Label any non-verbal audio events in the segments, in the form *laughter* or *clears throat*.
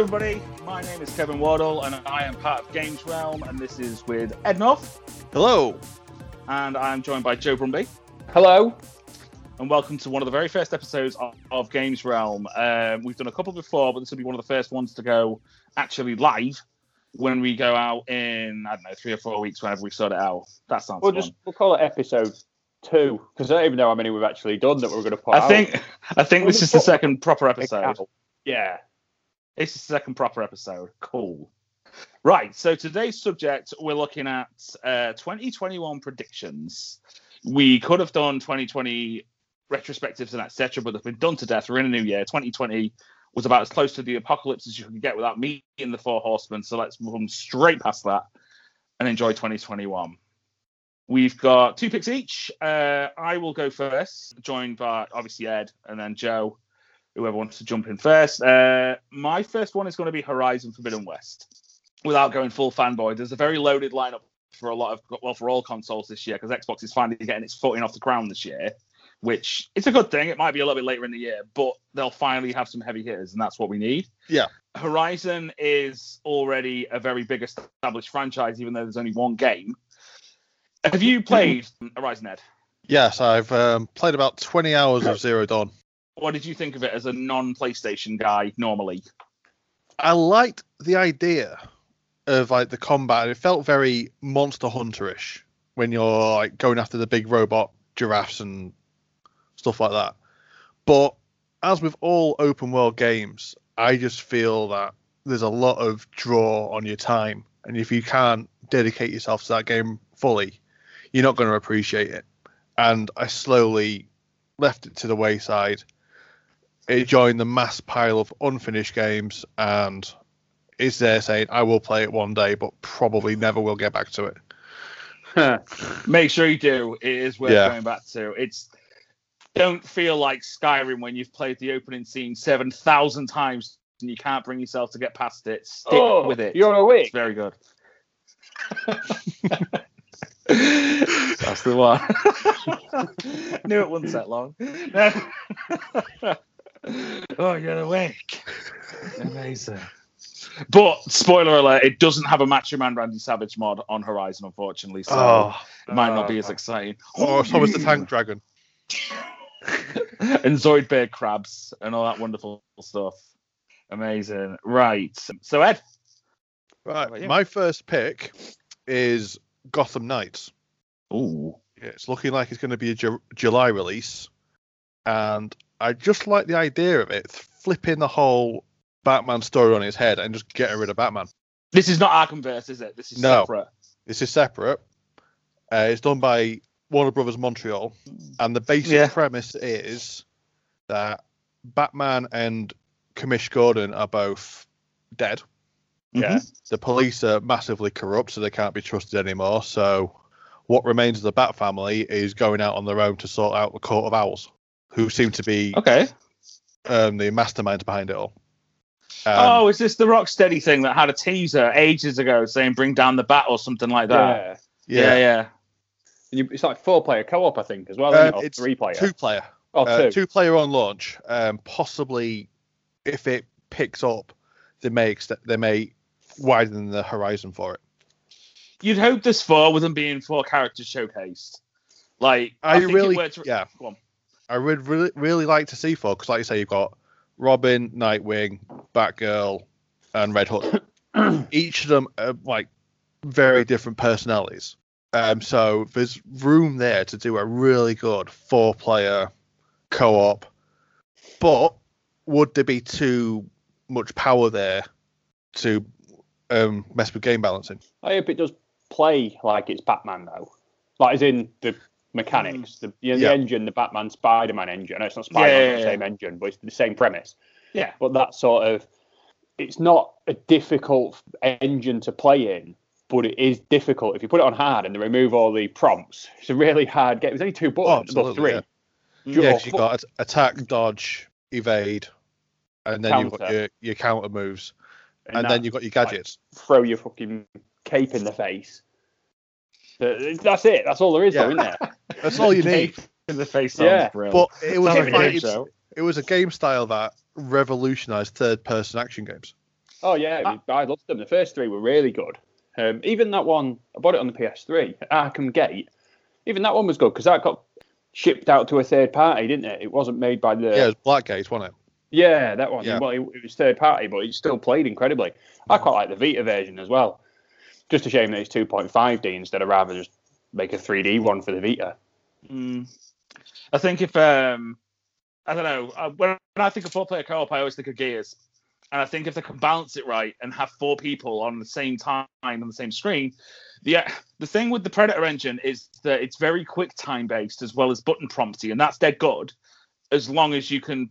Hello, everybody. My name is Kevin Wardle, and I am part of Games Realm, and this is with Ed North, Hello. and I'm joined by Joe Brumby. Hello. And welcome to one of the very first episodes of, of Games Realm. Um, we've done a couple before, but this will be one of the first ones to go actually live when we go out in I don't know three or four weeks, whenever we sort it out. That sounds We'll fun. just we'll call it episode two because I don't even know how many we've actually done that we're going to put I out. think I think this is the second proper episode. Yeah. It's the second proper episode. Cool. Right. So today's subject, we're looking at uh, 2021 predictions. We could have done 2020 retrospectives and etc., but they've been done to death. We're in a new year. 2020 was about as close to the apocalypse as you can get without meeting the four horsemen. So let's move on straight past that and enjoy 2021. We've got two picks each. Uh, I will go first, joined by obviously Ed and then Joe whoever wants to jump in first. Uh, my first one is going to be Horizon Forbidden West. Without going full fanboy, there's a very loaded lineup for a lot of well for all consoles this year because Xbox is finally getting its footing off the ground this year, which it's a good thing. It might be a little bit later in the year, but they'll finally have some heavy hitters, and that's what we need. Yeah. Horizon is already a very big established franchise, even though there's only one game. Have you played Horizon Ed? Yes, I've um, played about 20 hours of Zero Dawn. What did you think of it as a non-PlayStation guy normally? I liked the idea of like the combat. It felt very Monster Hunterish when you're like going after the big robot giraffes and stuff like that. But as with all open world games, I just feel that there's a lot of draw on your time, and if you can't dedicate yourself to that game fully, you're not going to appreciate it. And I slowly left it to the wayside. It joined the mass pile of unfinished games, and is there saying I will play it one day, but probably never will get back to it. *laughs* Make sure you do. It is worth Yeah. going back to. It's don't feel like Skyrim when you've played the opening scene seven thousand times and you can't bring yourself to get past it. Stick oh, with it. You're It's awake. very good. *laughs* That's the one. *laughs* Knew it wouldn't take long. *laughs* oh, you're awake. Amazing. But spoiler alert, it doesn't have a Macho Man Randy Savage mod on Horizon, unfortunately. So Oh, it might not be as Oh. exciting. or so was the Tank Dragon. *laughs* and Zoid Bear crabs and all that wonderful stuff. Amazing. Right. So Ed, Right, my first pick is Gotham Knights. Ooh. Yeah, it's looking like it's going to be a Ju- July release, and I just like the idea of it flipping the whole Batman story on its head and just getting rid of Batman. This is not Arkhamverse, is it? This is No. separate. This is separate. Uh, it's done by Warner Brothers Montreal, and the basic Yeah. premise is that Batman and Commish Gordon are both dead. Yeah. The police are massively corrupt, so they can't be trusted anymore. So, what remains of the Bat family is going out on their own to sort out the Court of Owls, who seem to be Okay. um, the masterminds behind it all. Um, oh, is this the Rocksteady thing that had a teaser ages ago saying "Bring down the bat" or something like that? Yeah. Yeah, yeah. And you, it's like four player co op, I think, as well. Um, it? It's three player. two player. oh, uh, two. two player on launch. Um, possibly, if it picks up, they may ext- they may widen the horizon for it. You'd hope this four with them being four characters showcased. Like, I, I think really- it worked. yeah. Go on. I would really really like to see four because, like you say, you've got Robin, Nightwing, Batgirl, and Red Hood. *clears throat* Each of them are like very different personalities. Um, so there's room there to do a really good four player co-op. But would there be too much power there to um, mess with game balancing? I hope it does play like it's Batman, though. Like, as in the mechanics, mm. the, you know, Yeah. the engine, the Batman Spider Man engine. I know it's not Spider Man, Yeah, yeah, the yeah. same engine, but it's the same premise. Yeah. But that sort of, it's not a difficult engine to play in, but it is difficult if you put it on hard and they remove all the prompts. It's a really hard game. There's only two oh, buttons, Oh, absolutely, three. yeah. Yeah, you've got attack, dodge, evade, and then you've got your, your counter moves, and, that- then you've got your gadgets. throw your fucking cape in the face. That's it. That's all there is, Yeah. though, isn't there? *laughs* That's all you need. *laughs* In the face. Yeah. Brilliant. But it was like a game it was a game style that revolutionized third person action games. Oh yeah, Ah. I loved them. The first three were really good. Um, even that one, I bought it on the PS3, Arkham Gate. Even that one was good because that got shipped out to a third party, didn't it? It wasn't made by the. Yeah, it was Blackgate, wasn't it? Yeah, that one. Yeah. Well, it, it was third party, but it still played incredibly. I quite like the Vita version as well. Just a shame that it's 2.5D instead of rather just make a 3D one for the Vita. Mm. I think if um, I don't know uh, when I think of four-player co-op, I always think of Gears, and I think if they can balance it right and have four people on the same time on the same screen, the the thing with the Predator engine is that it's very quick time based as well as button prompty, and that's dead good as long as you can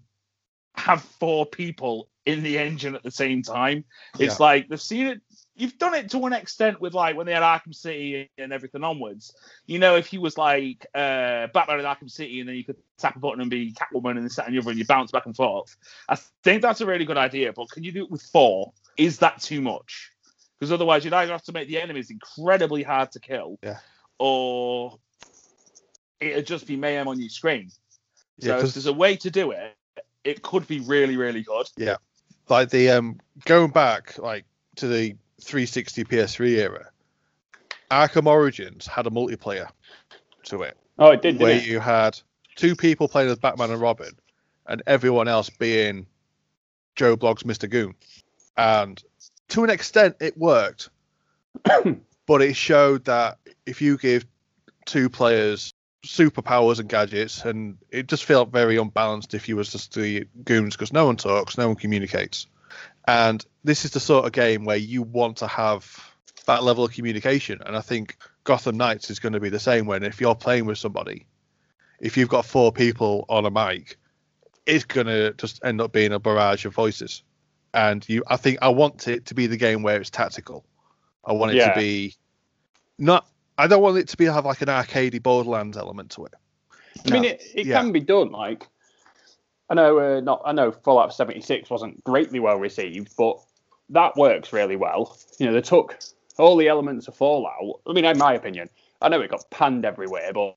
have four people in the engine at the same time. It's like they've seen it. You've done it to an extent with like when they had Arkham City and everything onwards. You know, if you was like uh, Batman in Arkham City and then you could tap a button and be Catwoman and this that and the other and you bounce back and forth. I think that's a really good idea, but can you do it with four? Is that too much? Because otherwise, you'd either have to make the enemies incredibly hard to kill, Yeah. or it'd just be mayhem on your screen. Yeah, So if 'cause- there's a way to do it, it could be really, really good. Yeah. Like the um going back like to the 360 PS3 era, Arkham Origins had a multiplayer to it Oh, it did, where it? you had two people playing as Batman and Robin, and everyone else being Joe Blogg's Mr. Goon, and to an extent it worked, *coughs* but it showed that if you give two players superpowers and gadgets, and it just felt very unbalanced if you was just the goons because no one talks, no one communicates, and this is the sort of game where you want to have that level of communication, and I think Gotham Knights is going to be the same when if you're playing with somebody, if you've got four people on a mic, it's going to just end up being a barrage of voices, and you, I think I want it to be the game where it's tactical. I want it Yeah. to be not. I don't want it to be have like an arcadey Borderlands element to it. I mean, it, it Yeah. can be done. Like, I know, uh, not I know, Fallout 76 wasn't greatly well received, but that works really well. You know, they took all the elements of Fallout. I mean, in my opinion, I know it got panned everywhere, but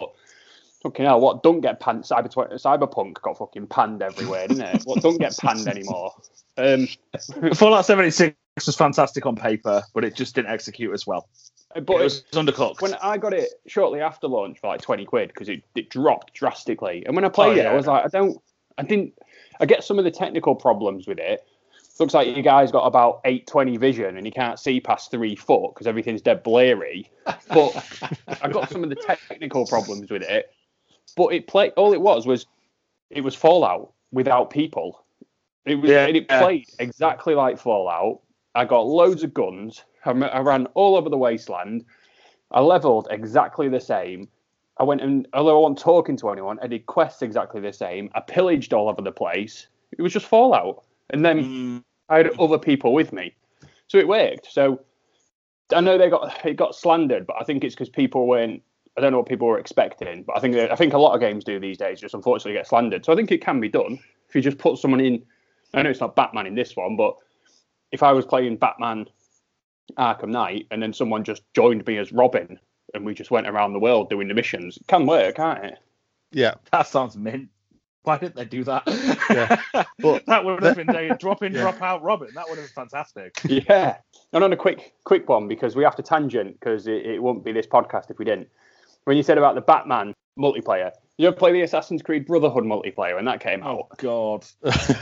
fucking hell, what don't get panned? Cyber Cyberpunk got fucking panned everywhere, didn't it? What don't get panned anymore? Um, *laughs* Fallout 76 was fantastic on paper, but it just didn't execute as well. but it was undercooked. when I got it shortly after launch for like 20 quid because it, it dropped drastically. And when I played Oh, it, I was like, I don't, I didn't, I get some of the technical problems with it. Looks like you guys got about 820 vision and you can't see past three foot because everything's dead blurry. But I got some of the technical problems with it. But it played, all it was was, it was Fallout without people. It was, Yeah. and it played exactly like Fallout. I got loads of guns. I, ran all over the wasteland. I leveled exactly the same. I went and, although I wasn't talking to anyone, I did quests exactly the same. I pillaged all over the place. It was just Fallout. And then Mm, I had other people with me. So it worked. So I know they got it got slandered, but I think it's because people weren't. I don't know what people were expecting, but I think I think a lot of games do these days. Just unfortunately get slandered. So I think it can be done if you just put someone in. I know it's not Batman in this one, but if I was playing Batman Arkham Knight and then someone just joined me as Robin and we just went around the world doing the missions, it can work, can't it? Yeah, that sounds mint. Why didn't they do that? Yeah. *laughs* But- that would have been *laughs* they drop in, Yeah. drop out Robin. That would have been fantastic. Yeah. And on a quick quick one because we have to tangent because it, it won't be this podcast if we didn't. When you said about the Batman multiplayer, you ever play the Assassin's Creed Brotherhood multiplayer when that came oh, out? Oh? God. *laughs*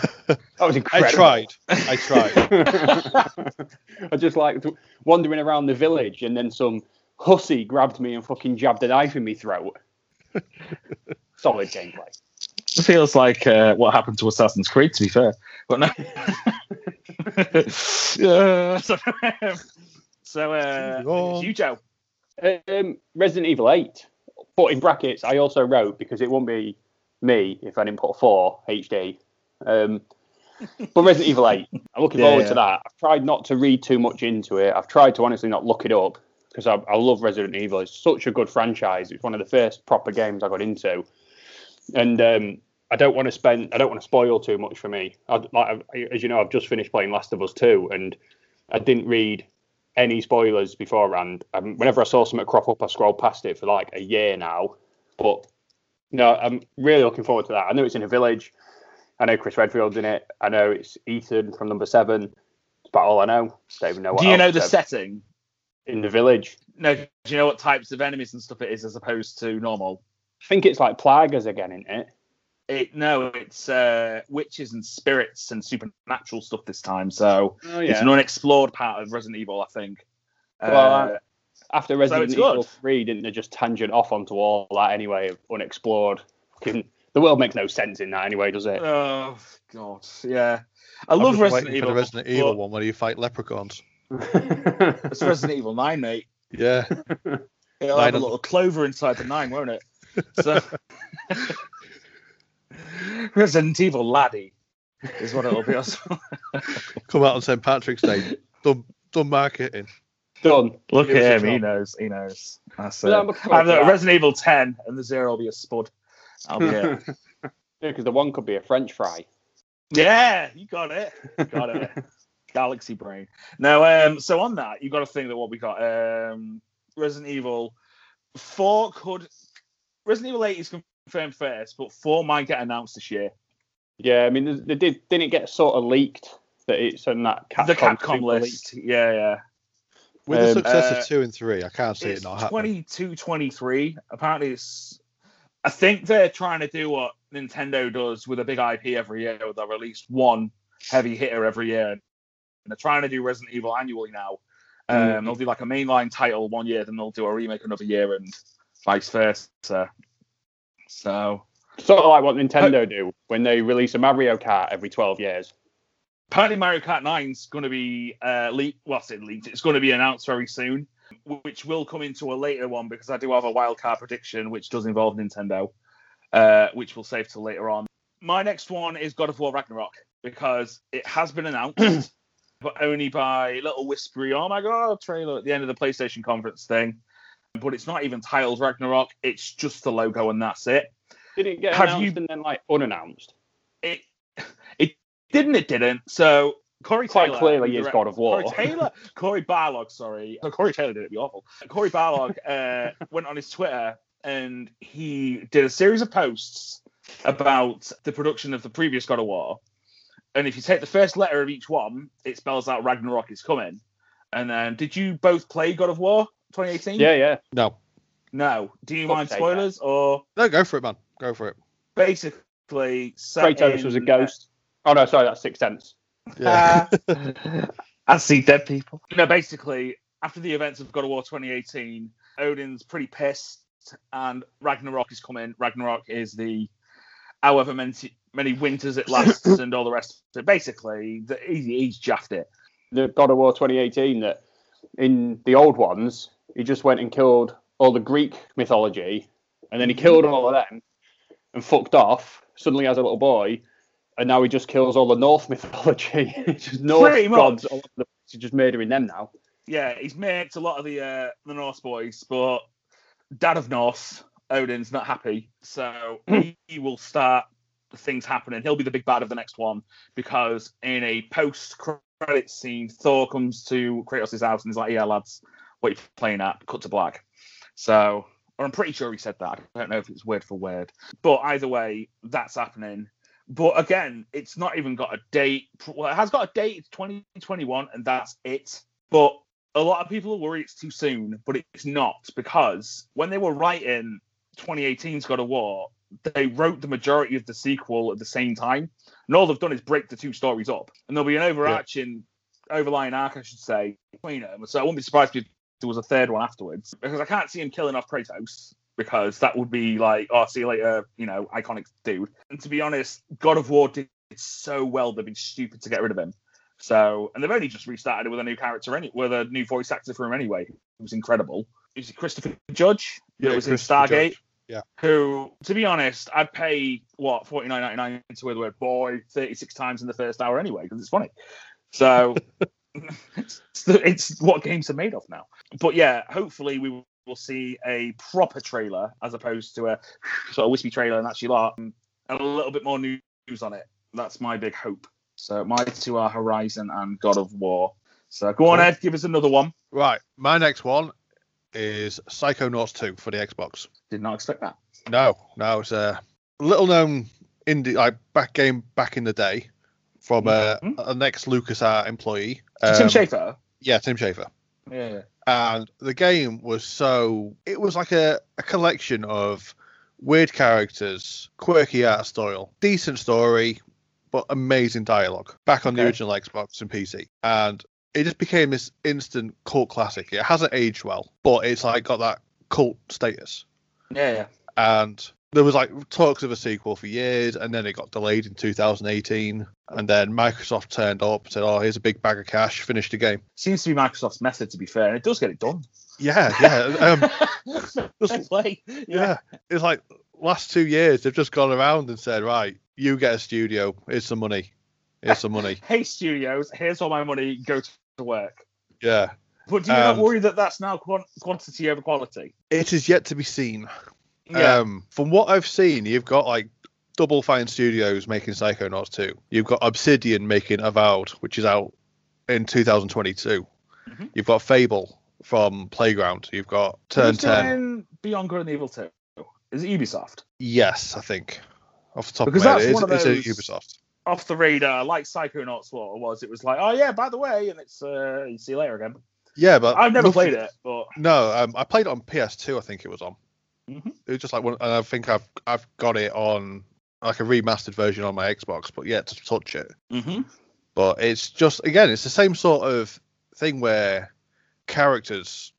That was incredible. I tried. I tried. I just like wandering around the village and then some hussy grabbed me and fucking jabbed a knife in my throat. *laughs* Solid gameplay. It feels like uh, what happened to Assassin's Creed, to be fair. But no. *laughs* yeah. So, *laughs* um, so uh, it's you, Joe. Um, Resident Evil 8. But in brackets, I also wrote because it won't be me if I didn't put 4 HD. Um, but Resident Evil 8, I'm looking Yeah, forward yeah. to that. I've tried not to read too much into it. I've tried to honestly not look it up because I, I love Resident Evil. It's such a good franchise. It's one of the first proper games I got into. And um, I don't want to spend, I don't want to spoil too much for me. I, like, I- as you know, I've just finished playing Last of Us 2 and I didn't read any spoilers beforehand. Um, whenever I saw something crop up, I scrolled past it for like a year now. But no, I'm really looking forward to that. I know it's in a village. I know Chris Redfield's in it. I know it's Ethan from Number Seven. about all I know. Don't even know what Do you know the to- setting? In the village. No. Do you know what types of enemies and stuff it is as opposed to normal? I think it's like Plagas again, isn't it? It no, it's uh, witches and spirits and supernatural stuff this time. So Oh it's an unexplored part of Resident Evil, I think. Well, Uh, After Resident it's Evil good. 3, didn't they just tangent off onto all that anyway, unexplored? Fucking- The world makes no sense in that anyway, does it? oh god, yeah. I I'm love just Resident Evil. for the Resident but Evil one where you fight leprechauns. It's Resident Evil Nine, mate. Yeah. It'll Nine have a on- little clover inside the nine, won't it? So *laughs* Resident Evil Laddie is what it'll be. Come out on St. Patrick's Day. Done, done marketing. Done. Look at him, he knows, he knows. That's But it. I'm looking forward Have to the. Resident Evil 10 and the zero will be a spud. That'll be it. *laughs* Yeah, because the one could be a French fry. yeah, you got it. Got it. *laughs* Galaxy brain. Now, um, so on that, you've got to think that what we got, um, Resident Evil four could Resident Evil eight is confirmed first, but four might get announced this year. Yeah, I mean, they- they did didn't it get sort of leaked that it's on that Capcom, the Capcom Super list, yeah, yeah. With the Um, success uh, of two and three, I can't see It's it not happening. 22, 23. Apparently, it's. I think they're trying to do what Nintendo does with a big IP every year. They'll release one heavy hitter every year. And they're trying to do Resident Evil annually now. Um, Mm. They'll do like a mainline title one year, then they'll do a remake another year, and vice versa. So Sort of like what Nintendo do when they release a Mario Kart every 12 years. apparently, Mario Kart 9's going to be uh, leaked. Well, I leaked. It's going to be announced very soon, which will come into a later one because I do have a wild card prediction, which does involve Nintendo, uh, which we'll save till later on. My next one is God of War Ragnarok because it has been announced, *clears throat* but only by little whispery, "Oh my god!" trailer at the end of the PlayStation conference thing. But it's not even titled Ragnarok. It's just the logo and that's it. Did it get Have announced you- and then like unannounced? It *laughs* it didn't. It didn't. So Corey Quite Taylor, clearly is God of War. Corey Taylor, *laughs* Cory Barlog, sorry. No, Corey Taylor did it. It'd be awful. Cory Barlog *laughs* uh, went on his Twitter and he did a series of posts about the production of the previous God of War. And if you take the first letter of each one, it spells out Ragnarok is coming. And then, did you both play God of War 2018? Yeah, yeah. No. No. Do you Fuck mind sake, spoilers or No, go for it, man. Go for it. basically? set Kratos was a uh, ghost. Oh no, sorry, that's Six Sense. Yeah. *laughs* I see dead people. No, basically, after the events of God of War 2018, Odin's pretty pissed, and Ragnarok is coming. Ragnarok is the however many, many winters it lasts and all the rest. So basically, the, he, he's jaffed it. The God of War 2018 that in the old ones, he just went and killed all the Greek mythology, and then he killed all of them and fucked off. Suddenly as a little boy, and now he just kills all the Norse *laughs* mythology. Just Norse Pretty gods. all the- He's just murdering them now. Yeah, he's made a lot of the uh, the Norse boys, but Dad of Norse, Odin's not happy, so *clears throat* he will start things happening. He'll be the big bad of the next one because in a post credit scene, Thor comes to Kratos' house and he's like, "Yeah, lads, what are you playing at?" Cut to black. So, or I'm pretty sure he said that. I don't know if it's word for word, but either way, that's happening. But again, it's not even got a date. Well, it has got a date. It's 2021, and that's it. But a lot of people are worried it's too soon, but it's not because when they were writing 2018's God of War, they wrote the majority of the sequel at the same time, and all they've done is break the two stories up, and there'll be an overarching, overlying arc, I should say, between them. So I wouldn't be surprised if there was a third one afterwards, because I can't see him killing off Kratos. Because that would be like, oh, see you later, you know, iconic dude. And to be honest, God of War did so well, they'd be stupid to get rid of him. So, and they've only just restarted it with a new character, any, with a new voice actor for him anyway. It was incredible. Is it Christopher Judge? Yeah, that was in Stargate. Judge. Yeah. Who, to be honest, I'd pay what forty nine ninety nine to hear the word boy thirty six times in the first hour anyway because it's funny. So *laughs* it's, it's what games are made of now. But yeah, hopefully we will see a proper trailer as opposed to a sort of wispy trailer and actually like and a little bit more news on it. That's my big hope. So my two are Horizon and God of War. So go on, Ed, give us another one. Right. My next one is Psychonauts 2 for the Xbox. Did not expect that. No, no, it's a little known indie like back game back in the day from uh, Mhm. an ex LucasArts employee. Tim Um, Schafer. Yeah, Tim Schafer. Yeah, yeah. and the game was so it was like a, a collection of weird characters quirky art style decent story but amazing dialogue back on the original xbox and pc and it just became this instant cult classic it hasn't aged well but it's like got that cult status Yeah, yeah. and there was like talks of a sequel for years and then it got delayed in 2018 and then microsoft turned up said oh here's a big bag of cash finish the game Seems to be Microsoft's method, to be fair, and it does get it done. yeah yeah um, *laughs* Fair play. Yeah. It's like last two years they've just gone around and said, right, you get a studio, here's some money. Here's some money. *laughs* Hey, studios, here's all my money. Go to work. Yeah. But do you not Um, worry that that's now quan- quantity over quality? It is yet to be seen. Yeah. Um from what I've seen, you've got like Double Fine Studios making Psychonauts 2. You've got Obsidian making Avowed, which is out in 2022. Mhm. You've got Fable from Playground. You've got Turn Who's 10. Beyond Good and Evil 2? Is it Ubisoft? Yes, I think. Off the top Because of my head, it's, it's those- a Ubisoft. Off the radar, like Psychonauts what it was. It was like, oh yeah, by the way, and it's uh, you see you later again. Yeah, but I've never nothing- played it, but No, um, I played it on PS2. I think it was on. Mhm. It was just like one, and I think I've I've got it on like a remastered version on my Xbox, but yet to touch it. mm-hmm. But it's just again, it's the same sort of thing where characters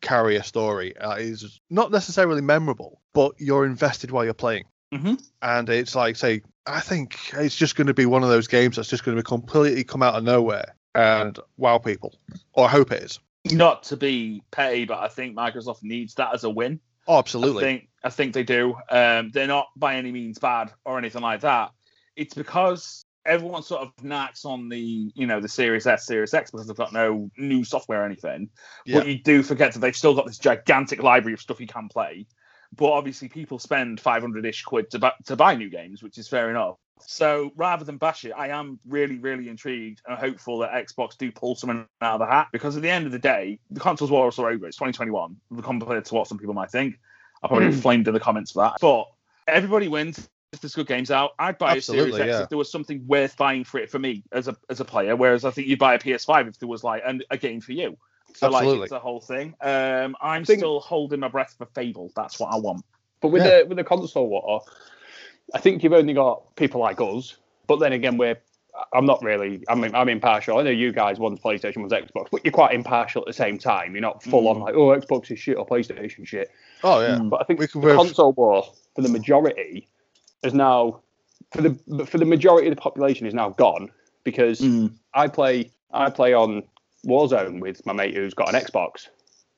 carry a story. Uh, is not necessarily memorable, but you're invested while you're playing. Mhm. And it's like, say, I think it's just going to be one of those games that's just going to be completely come out of nowhere and wow people, or I hope it is. not to be petty, but I think Microsoft needs that as a win. Oh, I absolutely. think I think they do. Um, they're not by any means bad or anything like that. It's because everyone sort of knacks on the you know the Series S, Series X because they've got no new software or anything. Yeah. But you do forget that they've still got this gigantic library of stuff you can play. But obviously, people spend 500 ish quid to, bu- to buy new games, which is fair enough. So rather than bash it, I am really, really intrigued and hopeful that Xbox do pull something out of the hat because at the end of the day, the consoles war also over. It's 2021 compared to what some people might think. I'll probably hmm. get flamed in the comments for that. But everybody wins if there's good games out. I'd buy a Series X yeah. if there was something worth buying for it for me as a as a player. Whereas I think you'd buy a PS5 if there was like an, a game for you. So like Absolutely. it's a whole thing. Um, I'm Think- still holding my breath for Fable. That's what I want. But with Yeah. the with the console war, I think you've only got people like us. But then again, we're I'm not really. I mean, I'm impartial. I know you guys one's PlayStation, one's Xbox, but you're quite impartial at the same time. You're not full on Mm. like, oh, Xbox is shit or PlayStation shit. Oh yeah. Mm. But I think We the could both- console war for the majority is now for the for the majority of the population is now gone because Mm. I play I play on Warzone with my mate who's got an Xbox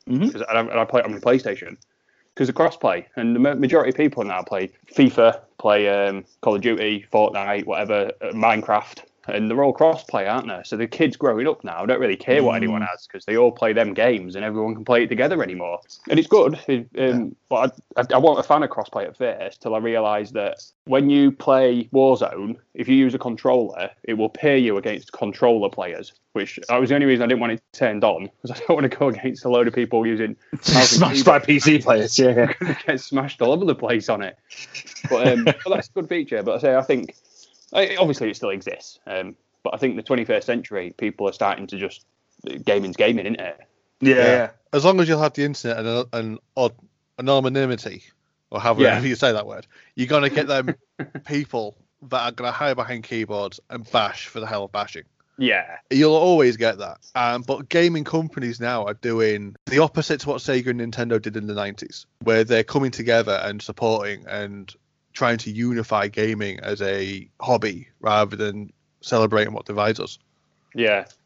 Mhm. 'cause- and, I, and I play it on my PlayStation because of crossplay. And the majority of people now play FIFA, play um, Call of Duty, Fortnite, whatever, uh, Minecraft, and they're all crossplay, aren't they? So the kids growing up now don't really care what Mm. anyone has because they all play them games and everyone can play it together anymore. And it's good, it- um, but I, I, I wasn't a fan of crossplay at first till I realised that when you play Warzone, if you use a controller, it will pair you against controller players. Which that was the only reason I didn't want it turned on because *laughs* I don't want to go against a load of people using *laughs* Smashed by PC players. Yeah. *laughs* get smashed all over the place on it. But, um, but that's a good feature. But I say I think obviously it still exists. Um, but I think the 21st century people are starting to just gaming's gaming, isn't it? Yeah. Yeah. As long as you'll have the internet and an, an odd anonymity, or however Yeah. you say that word, you're gonna get them *laughs* people that are gonna hide behind keyboards and bash for the hell of bashing. Yeah, You'll always get that. Um, but gaming companies now are doing the opposite to what Sega and Nintendo did in the 90s, where they're coming together and supporting and trying to unify gaming as a hobby rather than celebrating what divides us.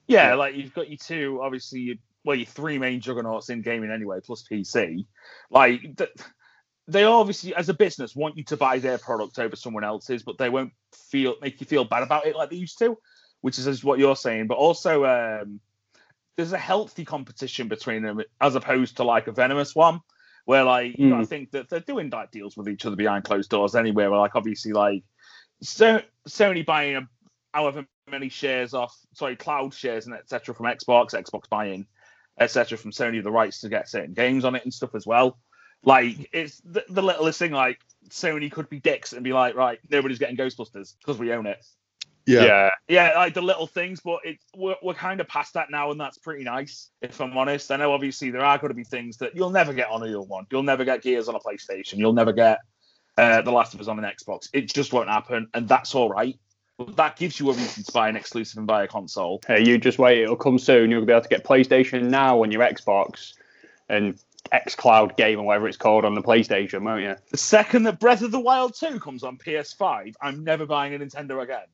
yeah, Yeah, like you've got your two, obviously, you, well, your three main juggernauts in gaming anyway, plus PC. Like, th- they obviously, as a business, want you to buy their product over someone else's, but they won't feel make you feel bad about it like they used to, which is what you're saying. But also, um, there's a healthy competition between them as opposed to like a venomous one, where like know, I Mm. think that they're doing like deals with each other behind closed doors anyway. Where like obviously like so, Sony buying a, however many shares off, sorry, cloud shares and etc. from Xbox, Xbox buying etc. from Sony the rights to get certain games on it and stuff as well. Like it's the, the littlest thing. Like Sony could be dicks and be like, right, nobody's getting Ghostbusters because we own it. Yeah. yeah. Yeah, like the little things, but it we're, we're kind of past that now, and that's pretty nice. If I'm honest, I know obviously there are going to be things that you'll never get on a real one. You'll never get Gears on a PlayStation. You'll never get uh, The Last of Us on an Xbox. It just won't happen, and that's all right. But that gives you a reason to buy an exclusive and buy a console. Hey, you just wait; it'll come soon. You'll be able to get PlayStation now on your Xbox and X Cloud game or whatever it's called on the PlayStation, won't you? The second that Breath of the Wild 2 comes on PS5, I'm never buying a Nintendo again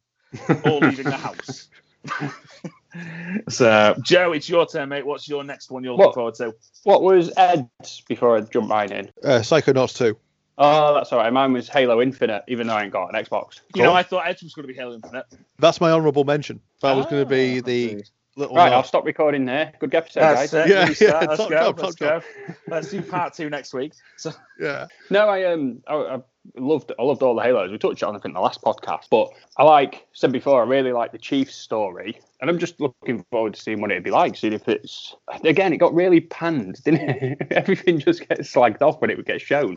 or leaving the house. *laughs* so, Joe, it's your turn, mate. What's your next one you're looking What? forward to? What was Ed's before I jump mine in? Uh, Psychonauts 2. Oh, that's all right. Mine was Halo Infinite, even though I ain't got an Xbox. You know, I thought Ed's was going to be Halo Infinite. That's my honourable mention. That was going to Ah, be the little. Right, uh, I'll stop recording there. Good episode, That's guys. it. Yeah, yeah, Let's top go. job, Let's top go. Let's do part two next week. So, yeah. No, I um, I, I loved, I loved all the Halos. We touched on it in the last podcast, but I like said before, I really like the Chiefs story, and I'm just looking forward to seeing what it'd be like. Seeing if it's again, it got really panned, *laughs* didn't it? Everything just gets slagged off when it would get shown.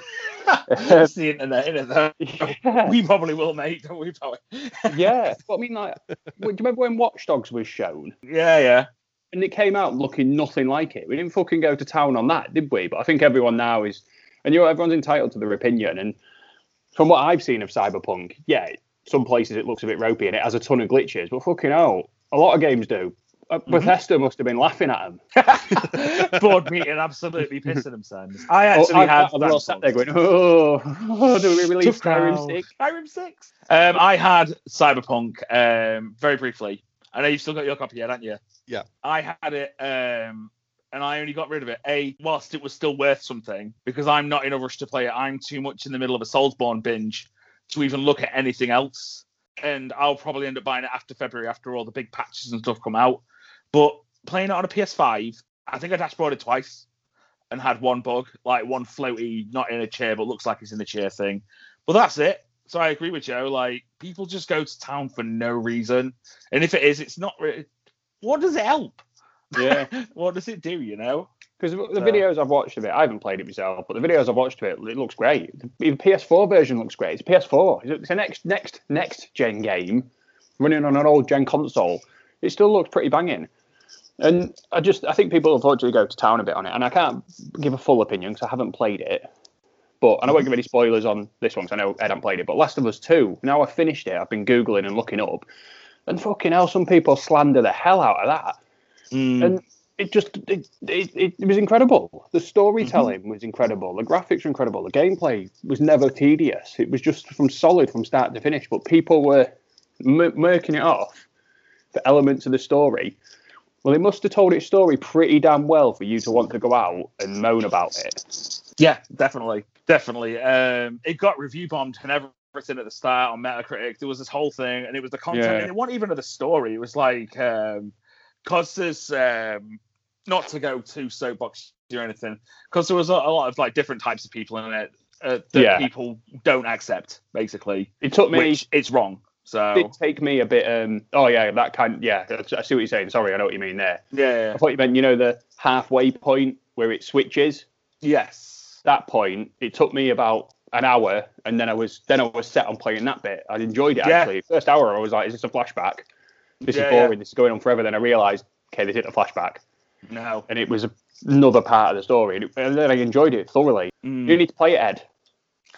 that's the internet, innit? though? yeah, We probably will, mate. Don't about *laughs* yeah. But I mean, like, do you remember when Watch Dogs was shown? Yeah, yeah. and it came out looking nothing like it. We didn't fucking go to town on that, did we? But I think everyone now is, and you know, everyone's entitled to their opinion. And from what I've seen of Cyberpunk, yeah, some places it looks a bit ropey and it has a ton of glitches, but fucking hell, a lot of games do. Uh, Bethesda must have been laughing at them. *laughs* Board meeting, absolutely pissing themselves. I actually oh, had. I, they're all sat there going, oh, *laughs* oh do we release Tough Skyrim 6? Skyrim 6. Um, I had Cyberpunk um, very briefly. I know you've still got your copy yet, haven't you? Yeah. I had it, um, and I only got rid of it. A, whilst it was still worth something, because I'm not in a rush to play it. I'm too much in the middle of a Soulsborne binge to even look at anything else. And I'll probably end up buying it after February, after all the big patches and stuff come out. But playing it on a PS5, I think I dashboarded it twice and had one bug, like one floaty, not in a chair, but looks like it's in the chair thing. But that's it. So I agree with Joe. Like people just go to town for no reason, and if it is, it's not. Really, what does it help? Yeah. *laughs* what does it do? You know? Because the videos I've watched of it, I haven't played it myself, but the videos I've watched of it, it looks great. The PS4 version looks great. It's PS4. It's a next next next gen game running on an old gen console. It still looks pretty banging. And I just I think people unfortunately go to town a bit on it, and I can't give a full opinion because I haven't played it. But and I won't give any spoilers on this one because I know Ed hasn't played it. But Last of Us Two, now I've finished it, I've been googling and looking up, and fucking hell, some people slander the hell out of that Mm. and it just it, it, it, it was incredible. The storytelling was incredible. The graphics were incredible. The gameplay was never tedious. It was just from solid from start to finish. But people were m- murking it off for elements of the story. Well, they must have told its story pretty damn well for you to want to go out and moan about it. Yeah, definitely, definitely. Um, it got review bombed and everything at the start on Metacritic. There was this whole thing, and it was the content. Yeah. And it wasn't even of the story. It was like, um, cause there's um, not to go too soapboxy or anything, because there was a, a lot of like different types of people in it uh, that Yeah. people don't accept, basically, It took me. it's wrong. So Did take me a bit. Um, oh yeah, that kind. Yeah, I see what you're saying. Sorry, I know what you mean there. yeah, I thought you meant you know the halfway point where it switches. yes, that point, it took me about an hour, and then I was then I was set on playing that bit. I enjoyed it Yeah. actually. First hour, I was like, "Is this a flashback? This Yeah, is boring. This is going on forever." Then I realised, okay, this isn't a flashback, no, and it was another part of the story. And, it- and then I enjoyed it thoroughly. Mm. You need to play it, Ed.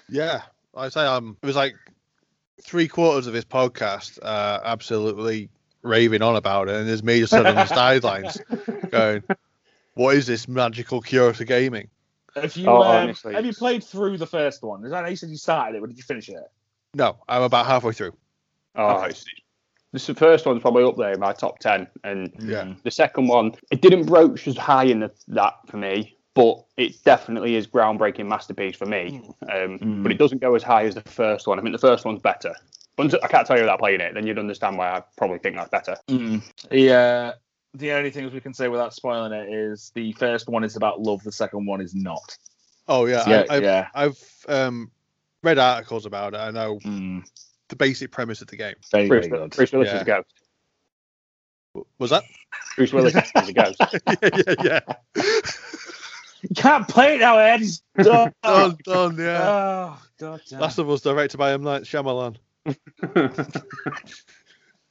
Yeah, I say um, it was like three quarters of his podcast, uh, absolutely raving on about it, and there's me just sitting on the *laughs* sidelines going, "What is this magical cure to gaming?" Have you Oh, um, honestly, have you played through the first one? Is that you said you started it, but did you finish it? No, I'm about halfway through. Oh, Okay. it's, this the first one's probably up there in my top ten, and Yeah. the second one it didn't broach as high in the, that for me, but it definitely is groundbreaking masterpiece for me. Um, Mm. But it doesn't go as high as the first one. I think the first one's better. But I can't tell you without playing it. Then you'd understand why I probably think that's better. Mm. Yeah. The only things we can say without spoiling it is the first one is about love, the second one is not. Oh yeah, Yeah, I, I've, yeah. I've um, read articles about it. I know Mm. The basic premise of the game. Very, Bruce, very. Bruce Willis Yeah. is a ghost. Was that? Bruce Willis is a ghost. *laughs* yeah, yeah, yeah. You can't play it now, Ed. It's done. done, done. Yeah. Oh, God damn. Last of Us, directed by M Night Shyamalan. *laughs*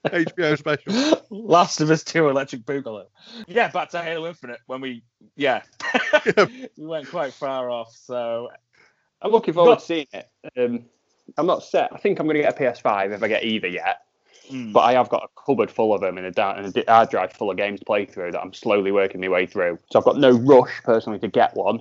HBO special. Last of Us 2 Electric Boogaloo. Yeah, back to Halo Infinite when we, yeah, *laughs* we went quite far off. So I'm looking forward Got- to seeing it. Um, I'm not set. I think I'm going to get a PS5 if I get either yet. mm, But I have got a cupboard full of them and a, and a hard drive full of games to play through that I'm slowly working my way through. So I've got no rush personally to get one.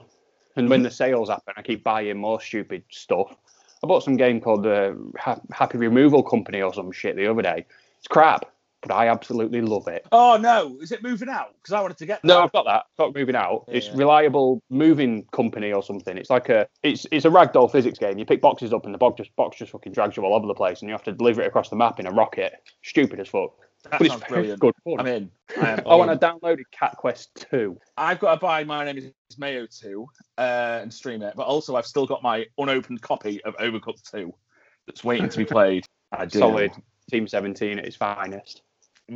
And when the sales happen, I keep buying more stupid stuff. I bought some game called uh, ha- Happy Removal Company or some shit the other day. It's crap, but I absolutely love it. oh no, is it moving out? Because I wanted to get that. No, I've got that. Got moving out. It's Yeah. reliable moving company or something. It's like a it's it's a ragdoll physics game. You pick boxes up and the box just box just fucking drags you all over the place, and you have to deliver it across the map in a rocket. Stupid as fuck. that but it's sounds very brilliant. good fun. I'm in. I am Oh, *laughs* and I in. Cat Quest 2. I've got to buy My Name is Mayo 2 uh, and stream it, but also I've still got my unopened copy of Overcooked 2 that's waiting to be *laughs* played. I do. Solid Team 17 at its finest.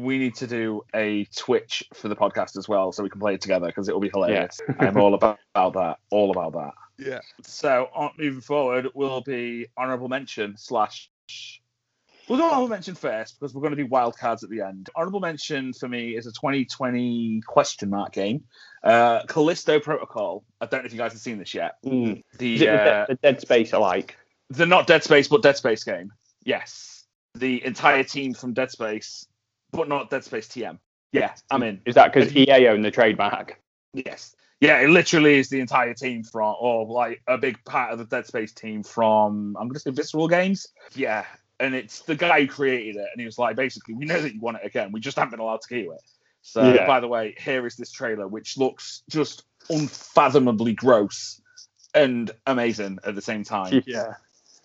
We need to do a Twitch for the podcast as well, so we can play it together because it will be hilarious. I'm all about, about that. All about that. Yeah. So on, moving forward will be honourable mention slash. We'll go honourable mention first because we're going to do wild cards at the end. Honourable mention for me is a 2020 question mark game, uh, Callisto Protocol. I don't know if you guys have seen this yet. Mm. The uh, de- the Dead Space alike? the not Dead Space but Dead Space game. Yes, the entire team from Dead Space, but not Dead Space TM. Yeah, I'm in. Is that because EA own the trademark? Yes. Yeah, it literally is the entire team from, or like a big part of the Dead Space team from, I'm going to say Visceral Games. Yeah. And it's the guy who created it. And he was like, basically, we know that you want it again. We just haven't been allowed to keep it. So, Yeah. by the way, here is this trailer, which looks just unfathomably gross and amazing at the same time. Yeah.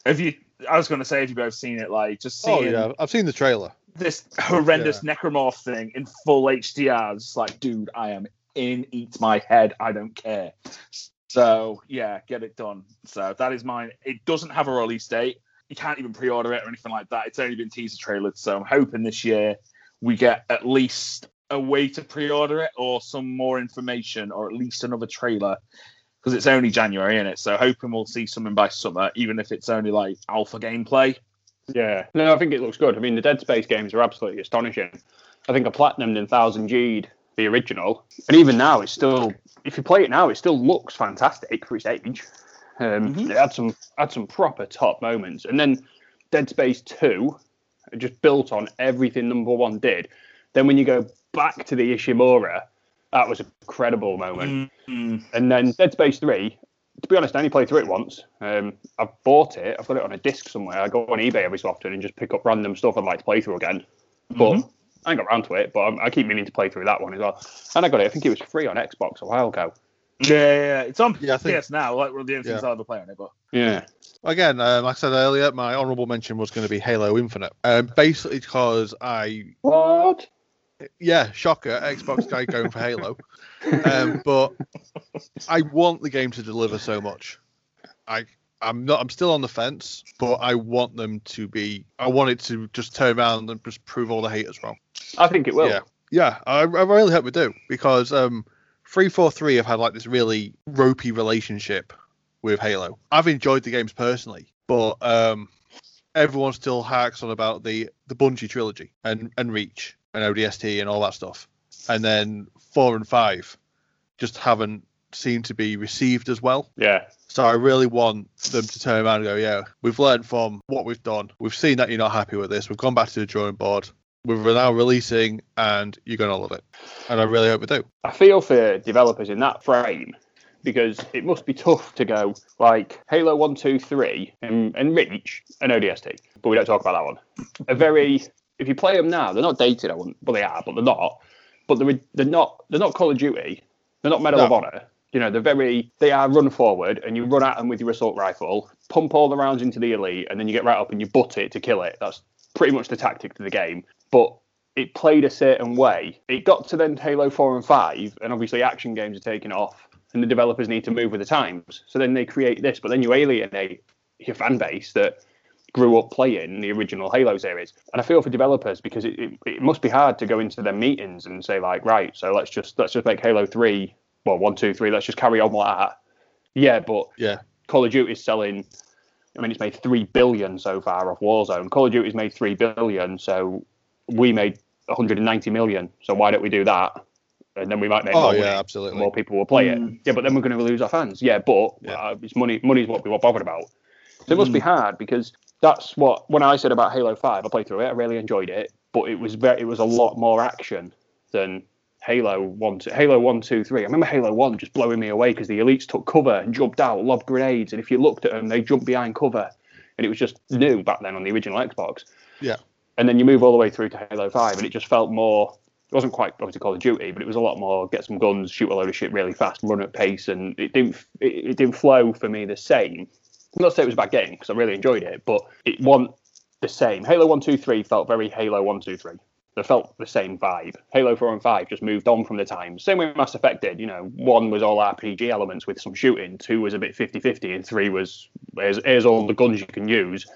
Have you, I was going to say, have you both seen it? Like, just Oh yeah, I've seen the trailer. This horrendous necromorph thing in full HDR. It's like, dude, I am in. Eat my head. I don't care. So yeah, get it done. So that is mine. It doesn't have a release date. You can't even pre-order it or anything like that. It's only been teaser trailered. So I'm hoping this year we get at least a way to pre-order it or some more information or at least another trailer because it's only January in it. So hoping we'll see something by summer, even if it's only like alpha gameplay. Yeah. No, I think it looks good. I mean, the Dead Space games are absolutely astonishing. I think I platinumed in 1000 G'd the original. And even now, it's still, if you play it now, it still looks fantastic for its age. Um, Mhm. It had some had some proper top moments. And then Dead Space 2 just built on everything number one did. Then when you go back to the Ishimura, that was a incredible moment. Mm. And then Dead Space 3, to be honest, I only played through it once. Um, I've bought it, I've got it on a disc somewhere. I go on eBay every so often and just pick up random stuff I'd like to play through again. But Mhm. I ain't got around to it, but I'm, I keep meaning to play through that one as well. And I got it, I think it was free on Xbox a while ago. Yeah, yeah, yeah. It's on Yeah, I think- PS now. Like one of the only things Yeah. I'll ever play on it, but Yeah. Again, um, like I said earlier, my honourable mention was going to be Halo Infinite. Um, basically because I, What? Yeah, shocker, Xbox guy going for Halo. Um, but I want the game to deliver so much. I, I'm not. I'm still on the fence, but I want them to be. I want it to just turn around and just prove all the haters wrong. I think it will. Yeah, yeah. I, I really hope we do because um, three four three have had like this really ropey relationship with Halo. I've enjoyed the games personally, but um, everyone still harks on about the the Bungie trilogy and and Reach and ODST and all that stuff, and then four and five just haven't seemed to be received as well. Yeah. So I really want them to turn around and go, yeah, we've learned from what we've done. We've seen that you're not happy with this. We've gone back to the drawing board. We're now releasing, and you're gonna love it. And I really hope we do. I feel for developers in that frame because it must be tough to go like Halo 1, 2, 3 and, and Reach and ODST, but we don't talk about that one. A very, if you play them now, they're not dated, I wouldn't, well, they are, but they're not. But they're, they're not, they're not Call of Duty, they're not Medal of Honor. You know, they're very, they are run forward and you run at them with your assault rifle, pump all the rounds into the elite, and then you get right up and you butt it to kill it. That's pretty much the tactic to the game. But it played a certain way. It got to then Halo 4 and 5, and obviously action games are taking off, and the developers need to move with the times. So then they create this, but then you alienate your fan base that grew up playing the original Halo series. And I feel for developers because it, it, it must be hard to go into their meetings and say like, right, so let's just let's just make Halo 3, well, one, two, three, let's just carry on like that. Yeah, but Yeah, Call of Duty is selling. I mean, it's made three billion so far off Warzone. Call of Duty's made three billion, so we made 190 million, so why don't we do that? And then we might make Oh more yeah, money. absolutely. More people will play Mm. it. Yeah, but then we're going to lose our fans. Yeah, but Yeah. uh, it's money. Money's what we were bothered about. So it must be Mm. hard because that's what when I said about Halo Five, I played through it. I really enjoyed it, but it was very, it was a lot more action than Halo One, two, Halo One, Two, Three. I remember Halo One just blowing me away because the elites took cover and jumped out, lobbed grenades, and if you looked at them, they jumped behind cover, and it was just new back then on the original Xbox. Yeah. And then you move all the way through to Halo Five, and it just felt more. It wasn't quite obviously Call of Duty, but it was a lot more get some guns, shoot a load of shit really fast, run at pace, and it didn't it, it didn't flow for me the same. Not saying it was a bad game because I really enjoyed it, but it wasn't the same. Halo One, Two, Three felt very Halo One, Two, Three. They felt the same vibe. Halo 4 and 5 just moved on from the time. Same way Mass Effect did. You know, one was all RPG elements with some shooting, two was a bit 50 50, and three was here's, here's all the guns you can use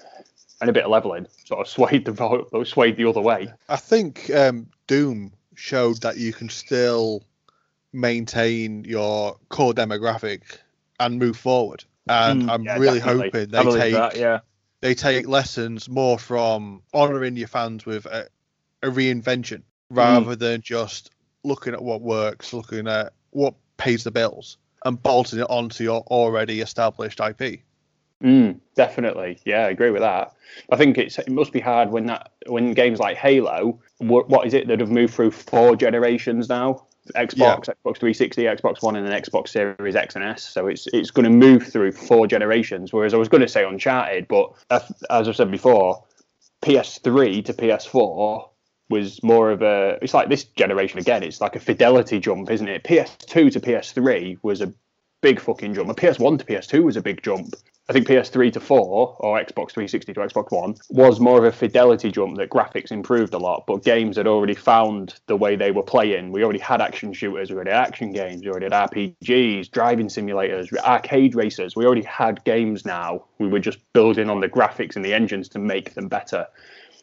and a bit of leveling. Sort of *laughs* swayed the, swayed the other way. I think um, Doom showed that you can still maintain your core demographic and move forward. And Mm, I'm yeah, really definitely. hoping they take that, yeah. they take lessons more from honoring your fans with a, a reinvention rather than just looking at what works, looking at what pays the bills and bolting it onto your already established IP. Mm, definitely, yeah, I agree with that. I think it's it must be hard when that when games like Halo, what, what is it that have moved through four generations now? Xbox, Xbox 360, Xbox One, and then Xbox Series X and S. So it's it's going to move through four generations. Whereas I was going to say Uncharted, but as as I've said before, PS3 to PS4 was more of a. It's like this generation again. It's like a fidelity jump, isn't it? PS2 to PS3 was a big fucking jump. A PS1 to PS2 was a big jump. I think PS3 to 4 or Xbox 360 to Xbox One was more of a fidelity jump that graphics improved a lot, but games had already found the way they were playing. We already had action shooters, we already had action games, we already had RPGs, driving simulators, arcade racers. We already had games now. We were just building on the graphics and the engines to make them better.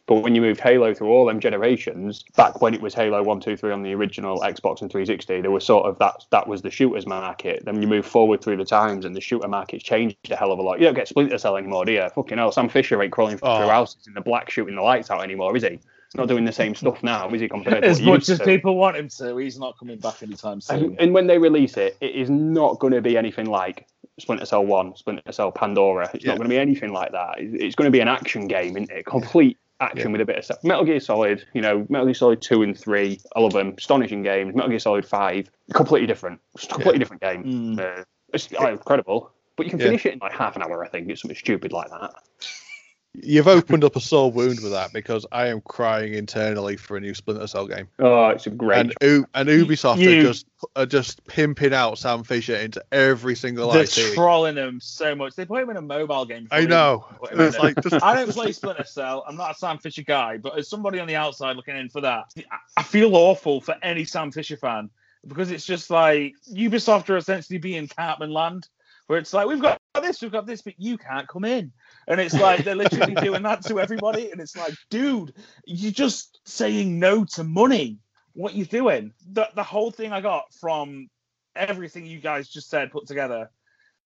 But when you moved Halo through all them generations, back when it was Halo 1, 2, 3 on the original Xbox and 360, there was sort of that that was the shooters market. Then you move forward through the times and the shooter market's changed a hell of a lot. You don't get Splinter Cell anymore, do you? Fucking hell, Sam Fisher ain't crawling through Oh. houses in the black shooting the lights out anymore, is he? He's not doing the same stuff now, is he, compared to *laughs* As what much as to? people want him to, he's not coming back anytime soon. And, and when they release it, it is not going to be anything like Splinter Cell 1, Splinter Cell Pandora. It's Yeah. not going to be anything like that. It- It's going to be an action game, isn't it? Complete action Yeah. with a bit of stuff. Metal Gear Solid, you know, Metal Gear Solid 2 and 3, I love them. Astonishing games. Metal Gear Solid 5, completely different. It's a completely different game. Mm. Uh, it's oh, incredible. But you can Yeah. finish it in like half an hour, I think. It's something stupid like that. You've opened up a sore wound with that because I am crying internally for a new Splinter Cell game. Oh, it's a great. And, U- and Ubisoft You- are just are just pimping out Sam Fisher into every single They're IP. trolling him so much. They put him in a mobile game. I know. even put him in It's like just I don't play Splinter Cell. I'm not a Sam Fisher guy, but as somebody on the outside looking in for that, I- I feel awful for any Sam Fisher fan because it's just like Ubisoft are essentially being Cartman Land, where it's like we've got this, we've got this, but you can't come in, and it's like they're literally *laughs* doing that to everybody, and it's like, dude, you're just saying no to money. What you doing? The the whole thing I got from everything you guys just said put together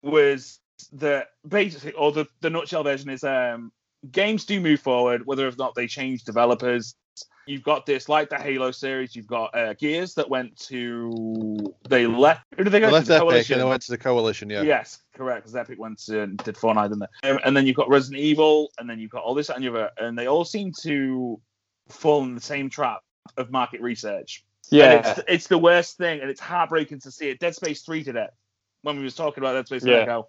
was that basically, or the, the nutshell version is um, games do move forward, whether or not they change developers. You've got this, like the Halo series, you've got uh, Gears that went to. They left. Who did they go they to? left The Epic Coalition. and they went to the Coalition. Yeah. Yes, correct. Because Epic went to, and did Fortnite, didn't they? Um, and then you've got Resident Evil, and then you've got all this and the other, and they all seem to fall in the same trap of market research. And yeah. it's, it's the worst thing, and it's heartbreaking to see it. Dead Space 3 did it when we was talking about Dead Space a minute Yeah. ago.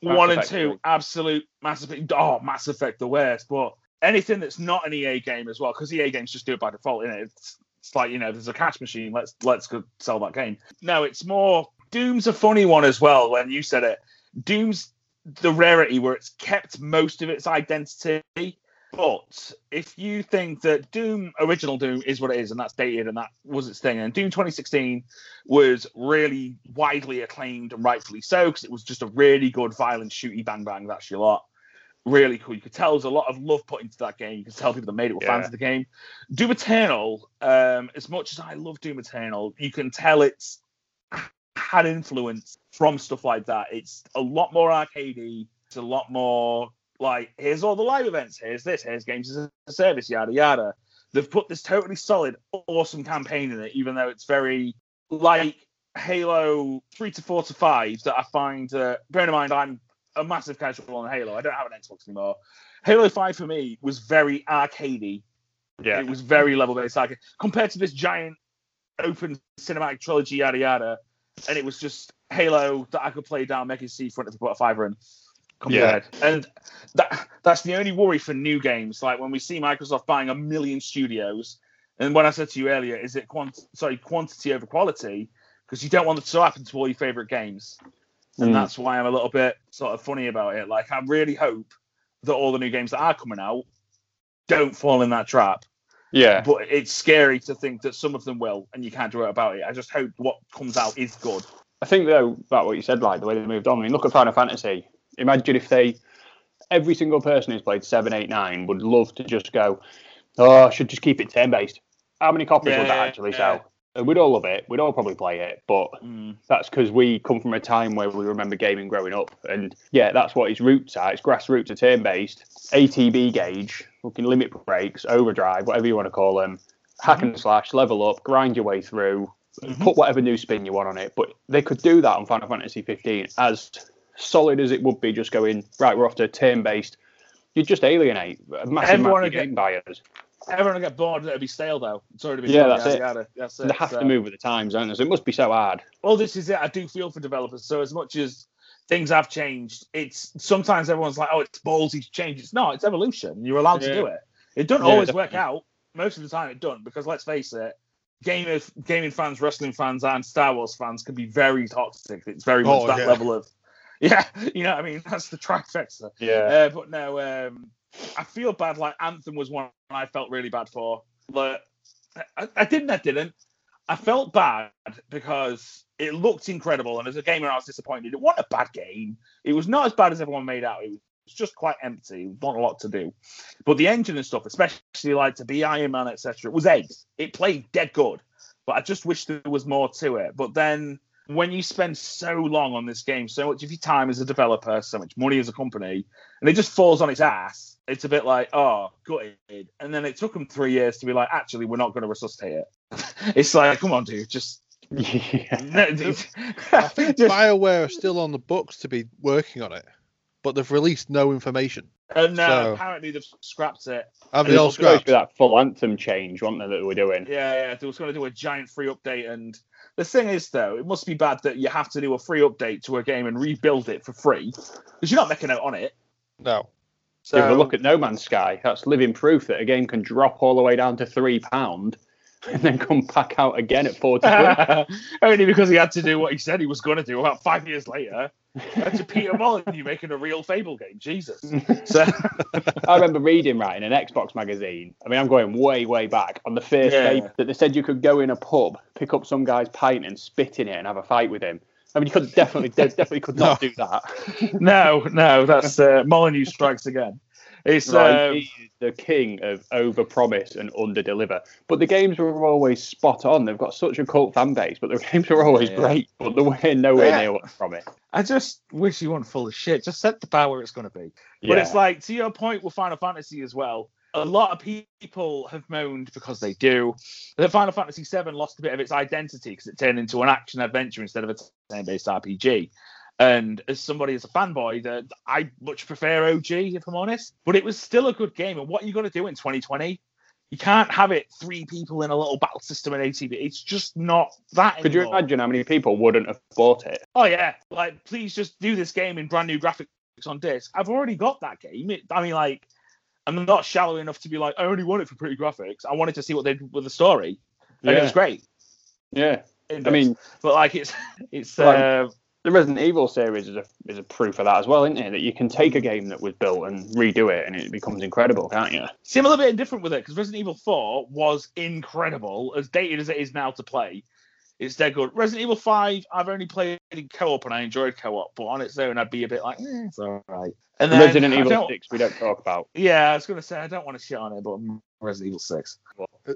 Mass One and Effect two, three. absolute Mass Effect. Oh, Mass Effect, the worst. But anything that's not an EA game as well, because EA games just do it by default, innit? It's, it's like you know, there's a cash machine. Let's let's go sell that game. No, it's more. Doom's a funny one as well. When you said it, Doom's the rarity where it's kept most of its identity. But if you think that Doom, original Doom, is what it is, and that's dated, and that was its thing, and Doom 2016 was really widely acclaimed and rightfully so, because it was just a really good violent shooty bang bang. That's your lot. Really cool. You could tell there's a lot of love put into that game. You could tell people that made it were fans of the game. Doom Eternal, um, as much as I love Doom Eternal, you can tell it's had influence from stuff like that. It's a lot more arcadey. It's a lot more like here's all the live events. Here's this. Here's games as a service. Yada yada. they've put this totally solid, awesome campaign in it, even though it's very like Halo three to four to five that I find. Uh, bearing in mind, I'm a massive casual on Halo. I don't have an Xbox anymore. Halo five for me was very arcadey. Yeah. It was very level based arcade compared to this giant open cinematic trilogy, yada yada. And it was just Halo that I could play down Mega Seafront if I put a fiver in. Compared. And that that's the only worry for new games. Like when we see Microsoft buying a million studios, and when I said to you earlier, is it quant- sorry quantity over quality? Because you don't want it to happen to all your favorite games, and Mm. that's why I'm a little bit sort of funny about it. Like I really hope that all the new games that are coming out don't fall in that trap. Yeah. But it's scary to think that some of them will, and you can't do it about it. I just hope what comes out is good. I think though about what you said, like the way they moved on. I mean, look at Final Fantasy. Imagine if they, every single person who's played seven, eight, nine would love to just go, oh, I should just keep it turn based. How many copies would that actually yeah. sell? And We'd all love it. We'd all probably play it, but that's because we come from a time where we remember gaming growing up. And yeah, that's what its roots are. It's grassroots to turn based, ATB gauge, fucking limit breaks, overdrive, whatever you want to call them, hack and slash, level up, grind your way through, Mhm. put whatever new spin you want on it. But they could do that on Final Fantasy 15 as solid as it would be just going, right, we're off to turn based. You'd just alienate a massive Everyone amount of game buyers. Everyone will get bored and it'll be stale though. It's already been Yeah, done, that's yada, it. yada. That's it. They have So- to move with the times, don't they? So it must be so hard. Well, this is it. I do feel for developers. So as much as things have changed, it's sometimes everyone's like, "Oh, it's ballsy to change." It's not. It's evolution. You're allowed to do it. It doesn't Yeah, always work out. Most of the time, it doesn't because let's face it, game of gaming fans, wrestling fans, and Star Wars fans can be very toxic. It's very much Oh, that yeah. level of, *laughs* yeah, you know, what I mean, that's the trifecta. Yeah. Uh, but no, um, I feel bad. Like Anthem was one I felt really bad for. Like, I, I didn't. I didn't. I felt bad because it looked incredible, and as a gamer, I was disappointed. It wasn't a bad game. It was not as bad as everyone made out. It was just quite empty. Not a lot to do. But the engine and stuff, especially like to be Iron Man, etc., was eggs. It played dead good. But I just wish there was more to it. But then when you spend so long on this game, so much of your time as a developer, so much money as a company, and it just falls on its ass, it's a bit like, oh, gutted. And then it took them three years to be like, actually, we're not going to resuscitate it. *laughs* it's like, come on, dude, just. *laughs* yeah. No, *laughs* dude. I think Just- BioWare are still on the books to be working on it, but they've released no information. and no, so- apparently they've scrapped it. Have It they all was supposed to scrapped? that full anthem change, wasn't there, that they were doing? Yeah, yeah, they was going to do a giant free update. And the thing is, though, it must be bad that you have to do a free update to a game and rebuild it for free because you're not making out on it. No. So a look at No Man's Sky. That's living proof that a game can drop all the way down to three pound *laughs* and then come back out again at forty quid. *laughs* Only because he had to do what he said he was going to do about five years later. That's a Peter Molyneux making a real Fable game. Jesus. *laughs* So, I remember reading right in an Xbox magazine. I mean, I'm going way, way back on the first Yeah. day that they said you could go in a pub, pick up some guy's pint and spit in it and have a fight with him. I mean, you could definitely, *laughs* definitely could not do that. *laughs* no, no, that's uh, Molyneux strikes again. It's Right, um, he the king of over promise and under deliver. But the games were always spot on. They've got such a cult fan base, but the *laughs* games were always Yeah. great. But they were nowhere Yeah. near what they promised. I just wish you weren't full of shit. Just set the bar where it's going to be. Yeah. But it's like to your point with Final Fantasy as well. A lot of people have moaned because they do that Final Fantasy VII lost a bit of its identity because it turned into an action adventure instead of a turn-based RPG. And as somebody as a fanboy, that I much prefer OG if I'm honest. But it was still a good game. And what are you going to do in 2020? You can't have it three people in a little battle system in ATB. It's just not that. Could you imagine how many people wouldn't have bought it? Oh yeah, like please just do this game in brand new graphics on disc. I've already got that game. It, I mean, like, I'm not shallow enough to be like, I only want it for pretty graphics. I wanted to see what they did with the story, and it was great. Yeah. I mean, but like it's it's Like- uh, the Resident Evil series is a is a proof of that as well, isn't it? That you can take a game that was built and redo it, and it becomes incredible, can't you? similar bit and different with it because Resident Evil 4 was incredible, as dated as it is now to play. It's dead good. Resident Evil 5, I've only played in co-op and I enjoyed co-op, but on its own, I'd be a bit like, eh, it's all right. And then Resident I Evil Six, we don't talk about. Yeah, I was gonna say I don't want to shit on it, but Resident Evil Six.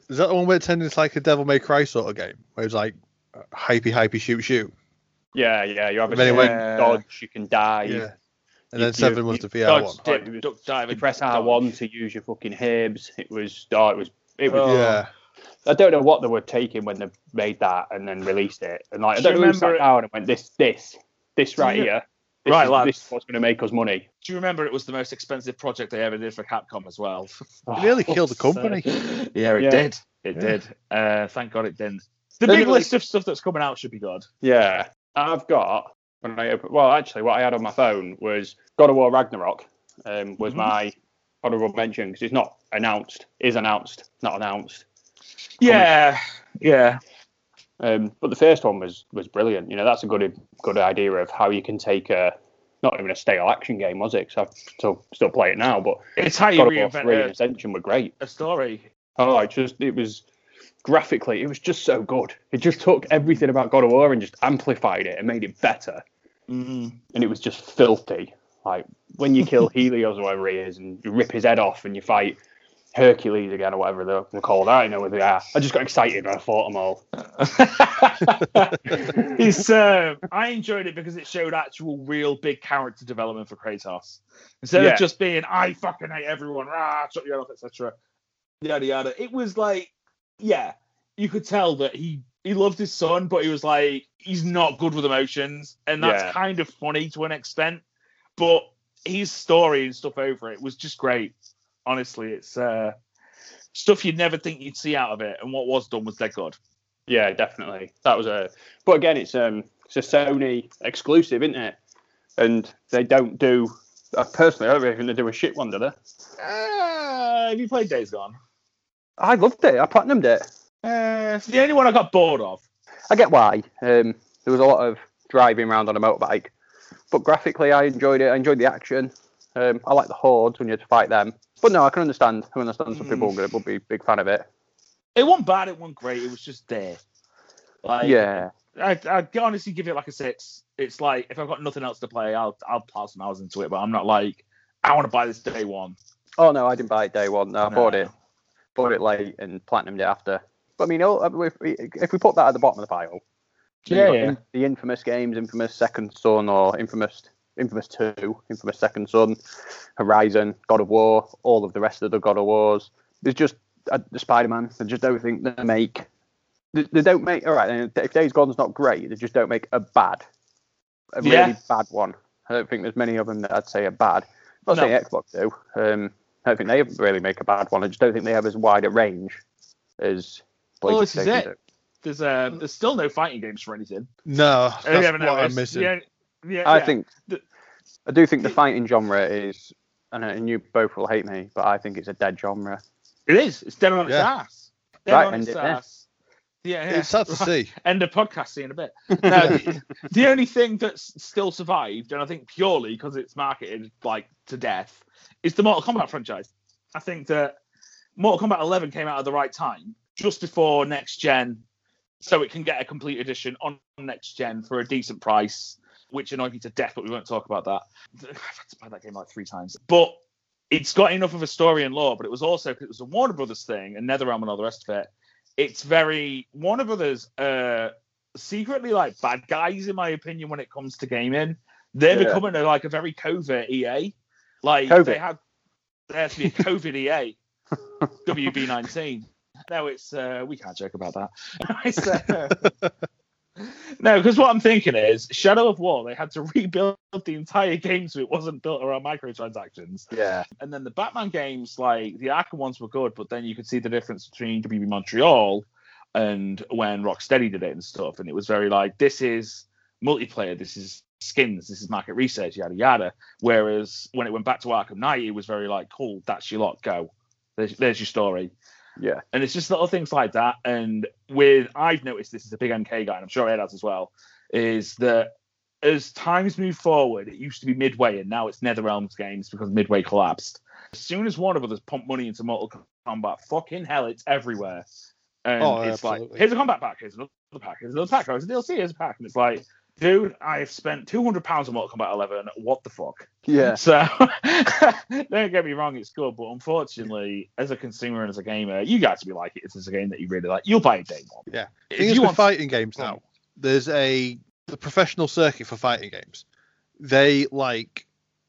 Is that the one where it turned into like a Devil May Cry sort of game? Where it's like uh, hypey, hypey, shoot, shoot. Yeah, yeah. You have a anyway- certain dodge, you can die. Yeah. And You- then seven you- was the Dodge, VR one. Dip, duck, dive, You press. R one to use your fucking herbs. It was oh, it was It was. Oh. Yeah. I don't know what they were taking when they made that and then released it. And like, I Do you don't know who remember sat it- down and went, this, this, this right you- here. This Right, is, lads. This is what's going to make us money. Do you remember it was the most expensive project they ever did for Capcom as well? *laughs* *laughs* It nearly killed the *laughs* company. So- yeah, it Yeah. did. It Yeah. did. Uh, thank God it didn't. The Then big it was- list of stuff that's coming out should be good. Yeah, I've got when I open. Well, actually, what I had on my phone was God of War Ragnarok. Um, was Mhm. my honorable mention because it's not announced. Is announced, not announced. Yeah, yeah. Um, but the first one was was brilliant. You know, that's a good good idea of how you can take a not even a stale action game, was it? 'Cause I still still play it now, but It's how you War Three and Ascension were great. a, a story. Oh, it just it was graphically, it was just so good. It just took everything about God of War and just amplified it and made it better. Mm-hmm. and it was just filthy. Like when you kill *laughs* Helios or whatever he is, and you rip his head off, and you fight Hercules again or whatever they're they're called. I don't know what they are. I just got excited when I fought them all. *laughs* it's um, I enjoyed it because it showed actual real big character development for Kratos. Instead Yeah. of just being I fucking hate everyone, rah, shut your off, etc. Yada yada. It was like, yeah, you could tell that he he loved his son, but he was like he's not good with emotions, and that's Yeah. kind of funny to an extent. But his story and stuff over it was just great. Honestly, it's uh, stuff you'd never think you'd see out of it, and what was done was dead good. Yeah, definitely. That was a. But again, it's um, it's a Sony exclusive, isn't it? And they don't do. Uh, personally, I don't think they do a shit one, do they? Uh, have you played Days Gone? I loved it. I platinumed it. Uh, it's the only one I got bored of. I get why. Um, there was a lot of driving around on a motorbike, but graphically, I enjoyed it. I enjoyed the action. Um, I like the hordes when you had to fight them. But no, I can understand. I understand some Mm. people would be big fan of it. It wasn't bad, it wasn't great. It was just there. Like, yeah, I, I'd honestly give it like a six. It's like if I've got nothing else to play, I'll I'll plow some hours into it. But I'm not like I want to buy this day one. Oh no, I didn't buy it day one. No, I No. bought it, bought it late and platinumed it after. But I mean, oh, if we, if we put that at the bottom of the pile, Yeah, yeah. in- the infamous games, infamous Second Son or infamous infamous Two, infamous Second Son, Horizon, God of War, all of the rest of the God of Wars. There's just uh, the Spider Man. They just don't think they make. They, they don't make. All right, if Days Gone's not great, they just don't make a bad, a really bad one. I don't think there's many of them that I'd say are bad. I'm not No. saying Xbox do. Um, I don't think they really make a bad one. I just don't think they have as wide a range as Well, this is it. do. There's uh, there's still no fighting games for anything. No, that's what I'm missing. Yeah, yeah, I yeah. think The- I do think the fighting genre is, and, uh, and you both will hate me, but I think it's a dead genre. it is. It's dead on its Yeah. ass. Dead Right, on its it there. ass. Yeah, yeah. It's sad to *laughs* see. End of podcast. See in a bit. *laughs* No, the, the only thing that's still survived, and I think purely because it's marketed like to death, is the Mortal Kombat franchise. I think that Mortal Kombat 11 came out at the right time, just before next gen, so it can get a complete edition on next gen for a decent price, which annoyed me to death, but we won't talk about that. *sighs* I've had to play that game like three times, but it's got enough of a story and lore. But it was also it was a Warner Brothers thing and NetherRealm and all the rest of it. It's very Warner Brothers. Uh, secretly like bad guys in my opinion when it comes to gaming. They're Yeah. becoming a, like a very covert EA. Like Covert. they had there to be a COVID EA. WB19. No, it's uh, we can't joke about that. *laughs* *laughs* No, because what I'm thinking is Shadow of War. They had to *laughs* rebuild the entire game so it wasn't built around microtransactions. Yeah, And then the Batman games, like the Arkham ones, were good, but then you could see the difference between WB Montreal and when Rocksteady did it and stuff. And it was very like, this is multiplayer, this is skins, this is market research, yada yada. Whereas when it went back to Arkham Knight, it was very like, cool, that's your lot, go. There's, there's your story. Yeah, And it's just little things like that. And with I've noticed this as a big MK guy, and I'm sure Ed has as well, is that as times move forward, it used to be Midway, and now it's NetherRealms games because Midway collapsed. As soon as Warner Brothers pumped money into Mortal Kombat, fucking hell, it's everywhere. And Oh, it's like, absolutely. here's a combat pack, here's another pack, here's another pack, here's a DLC, here's a pack, and it's like, dude, I have spent 200 pounds on Mortal Kombat 11. What the fuck? yeah. *laughs* So *laughs* don't get me wrong, it's good, but unfortunately, as a consumer and as a gamer, you got to be like it. It's a game that you really like. You'll buy it day one. Yeah. If thing you with want, fighting games Go on. now, there's a the professional circuit for fighting games. They like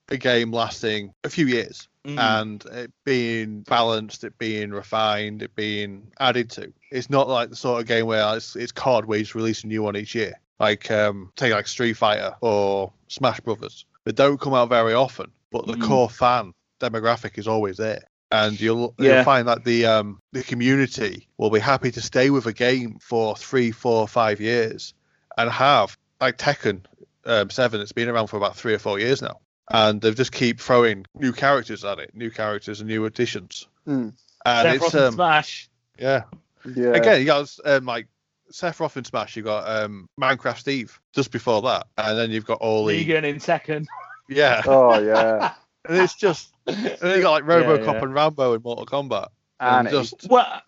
a game lasting a few years. Mm. and it being balanced, it being refined, it being added to. It's not like the sort of game where it's, it's card where you just release a new one each year. Like um, take like Street Fighter or Smash Brothers. They don't come out very often, but the Mm. core fan demographic is always there. And you'll, Yeah. you'll find that the um, the community will be happy to stay with a game for three, four, five years and have like Tekken um, Seven. It's been around for about three or four years now, and they just keep throwing new characters at it, new characters and new additions. Mm. And Sephiroth it's and um, Smash. yeah. Yeah. Again, you got um, like Sephiroth in Smash. You've got um, Minecraft Steve just before that, and then you've got all the Negan in Tekken. yeah, *laughs* Oh yeah. *laughs* and it's just and then you got like RoboCop yeah. and Rambo in Mortal Kombat, And and just Well,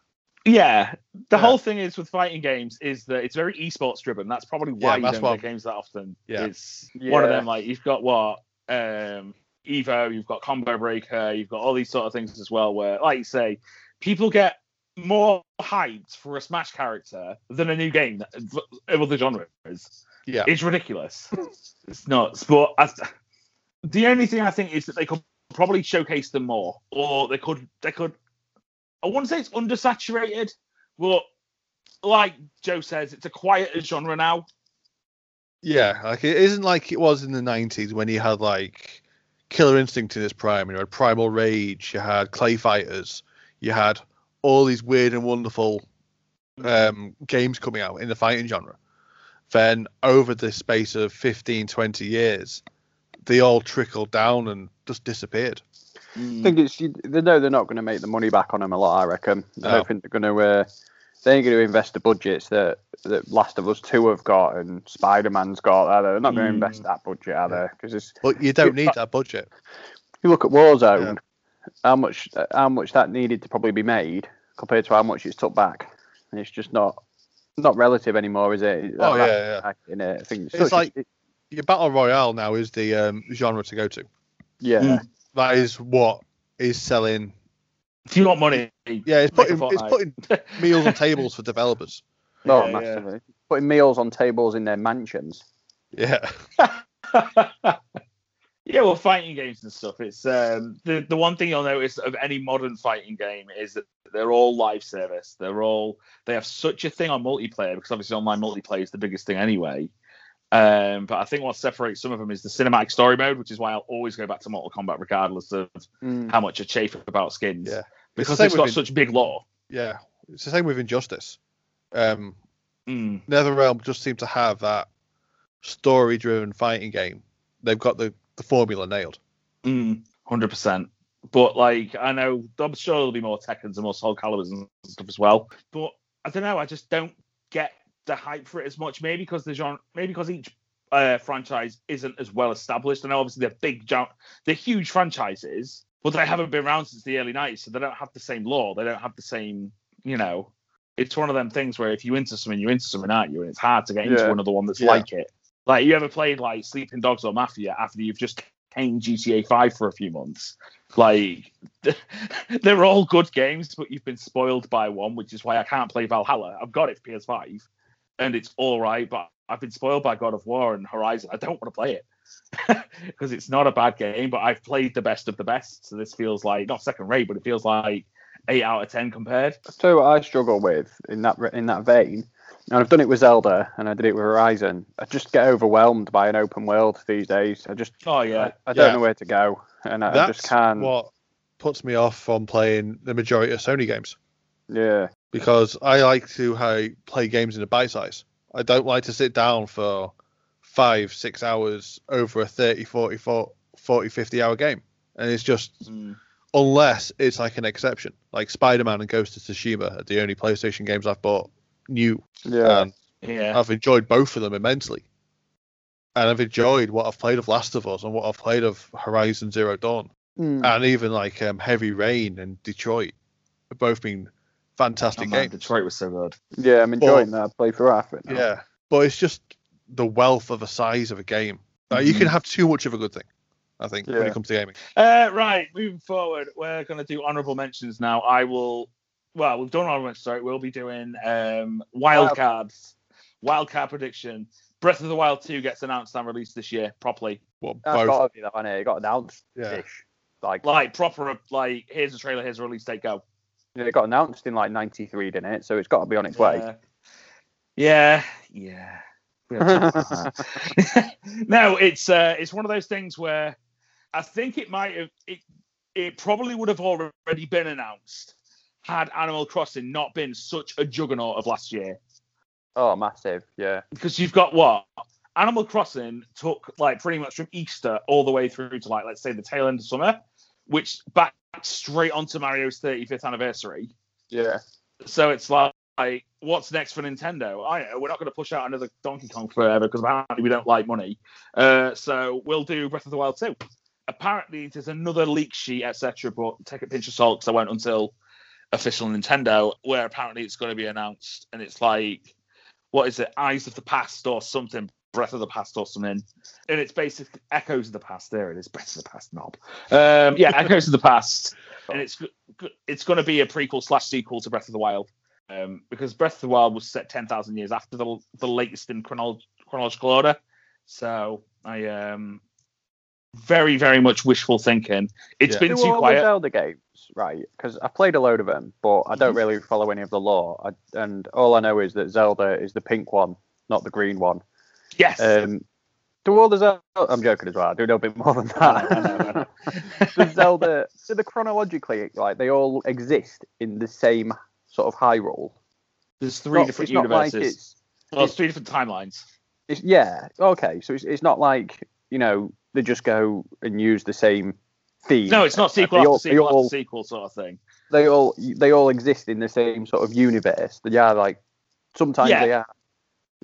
yeah. The Yeah. whole thing is with fighting games is that it's very esports driven. That's probably why Yeah, you that's don't what- get games that often. Yeah. It's one of them like you've got what um, Evo, you've got Combo Breaker, you've got all these sort of things as well. Where, like you say, people get more hyped for a Smash character than a new game of other genres. yeah, It's ridiculous. it's nuts. But I, the only thing I think is that they could probably showcase them more, or they could they could. I wouldn't say it's undersaturated, but like Joe says, it's a quieter genre now. yeah. Like it isn't like it was in the '90s when you had like Killer Instinct in its prime. You had Primal Rage, you had Clay Fighters, you had all these weird and wonderful um, games coming out in the fighting genre. Then over the space of 15, 20 years, they all trickled down and just disappeared. I think it's you- they know they're not going to make the money back on them a lot. I reckon. I don't think they're going to. Uh, they ain't going to invest the budgets that that Last of Us Two have got and Spider Man's got. Are they? They're not going to Mm. invest that budget, are they? Because it's But you don't need that budget. you look at Warzone, how much how much that needed to probably be made compared to how much it's took back, and it's just not not relative anymore, is it? Oh, That- yeah, yeah. In it, I think it's, It's such a- like- Your battle royale now is the um, genre to go to. yeah. Mm. That is what is selling. If you want money, Yeah, it's putting it's putting meals on tables for developers. *laughs* Oh, Yeah, yeah. massively. Putting meals on tables in their mansions. Yeah, *laughs* yeah, well, fighting games and stuff. It's um, the the one thing you'll notice of any modern fighting game is that they're all live service. They're all they have such a thing on multiplayer because obviously online multiplayer is the biggest thing anyway. Um, but I think what separates some of them is the cinematic story mode, which is why I'll always go back to Mortal Kombat regardless of Mm. how much I chafe about skins. Yeah. because same it's got with such big lore. yeah. It's the same with Injustice. Um, Mm. NetherRealm just seem to have that story-driven fighting game. They've got the, the formula nailed. Mm, hundred percent. But like, I know I'm sure there'll be more Tekkens and more Soul Calibers and stuff as well. But I don't know. I just don't get the hype for it as much. Maybe because the genre, maybe because each uh, franchise isn't as well established. And obviously they're big, they're huge franchises, but they haven't been around since the early '90s, so they don't have the same lore. They don't have the same, you know. It's one of them things where if you into something, you're into something, aren't you? And it's hard to get into Yeah. another one that's Yeah. like it. Like you ever played like Sleeping Dogs or Mafia after you've just came GTA 5 for a few months? Like *laughs* they're all good games, but you've been spoiled by one, which is why I can't play Valhalla. I've got it for PS5, and it's all right, but I've been spoiled by God of War and Horizon. I don't want to play it *laughs* because it's not a bad game, but I've played the best of the best. So this feels like not second rate, but it feels like eight out of ten compared. What I struggle with in that in that vein, and I've done it with Zelda and I did it with Horizon. I just get overwhelmed by an open world these days. I just Oh yeah, I, I don't Yeah. know where to go, and I, I just can't. what puts me off from playing the majority of Sony games Yeah, because I like to how, play games in a bite size. I don't like to sit down for five, six hours over a 30, 40, 40 50 hour game. And it's just, Mm. unless it's like an exception, like Spider Man and Ghost of Tsushima are the only PlayStation games I've bought new. yeah. And yeah. I've enjoyed both of them immensely. And I've enjoyed what I've played of Last of Us and what I've played of Horizon Zero Dawn. Mm. and even like um, Heavy Rain and Detroit have both been Oh, fantastic man, games. Detroit was so good. yeah, I'm enjoying that. Play for half it. now. Yeah, but it's just the wealth of a size of a game. Like, You can Mhm. have too much of a good thing, I think, when it comes to gaming. Uh, right, moving forward, we're going to do honourable mentions now. I will, well, we've done honourable mentions, sorry. We'll be doing um, wild cards, wild card prediction. Breath of the Wild 2 gets announced and released this year properly. Well, That's both. got to be that one. It got announced. Yeah. Like, Like proper, like here's the trailer, here's the release date, go. it got announced in like '93, didn't it? So it's got to be on its way. Yeah, yeah. yeah. We have time for *laughs* that. no, it's uh, it's one of those things where I think it might have it it probably would have already been announced had Animal Crossing not been such a juggernaut of last year. Oh, massive. Yeah. Because you've got what Animal Crossing took like pretty much from Easter all the way through to like let's say the tail end of summer, which back straight onto Mario's 35th anniversary. Yeah. So it's like, like, what's next for Nintendo? I know we're not going to push out another Donkey Kong forever because apparently we don't like money. Uh, so we'll do Breath of the Wild 2. Apparently there's another leak sheet, etc. But take a pinch of salt because I won't until official Nintendo, where apparently it's going to be announced, and it's like, what is it, Eyes of the Past or something, Breath of the Past or something, and it's basically Echoes of the Past. There it is, Breath of the Past knob. Um, yeah, *laughs* Echoes of the Past, and it's it's going to be a prequel slash sequel to Breath of the Wild, um, because Breath of the Wild was set ten thousand years after the the latest in chronolo- chronological order. So I um very very much wishful thinking. It's Yeah. been Do too all the quiet. Zelda games, right? Because I've played a load of them, but I don't really follow any of the lore. I, and all I know is that Zelda is the pink one, not the green one. Yes. Um, do all the Zelda? I'm joking as well. I do know a bit more than that. I know, I know, Does *laughs* Zelda, So the chronologically, like they all exist in the same sort of Hyrule? There's three Not- different it's not like universes. it's, well, it's three different timelines. it's yeah, okay. So it's, it's not like you know they just go and use the same theme. No, it's not sequel after all- sequel all- after sequel sort of thing. they all they all exist in the same sort of universe. They are like sometimes Yeah. they are.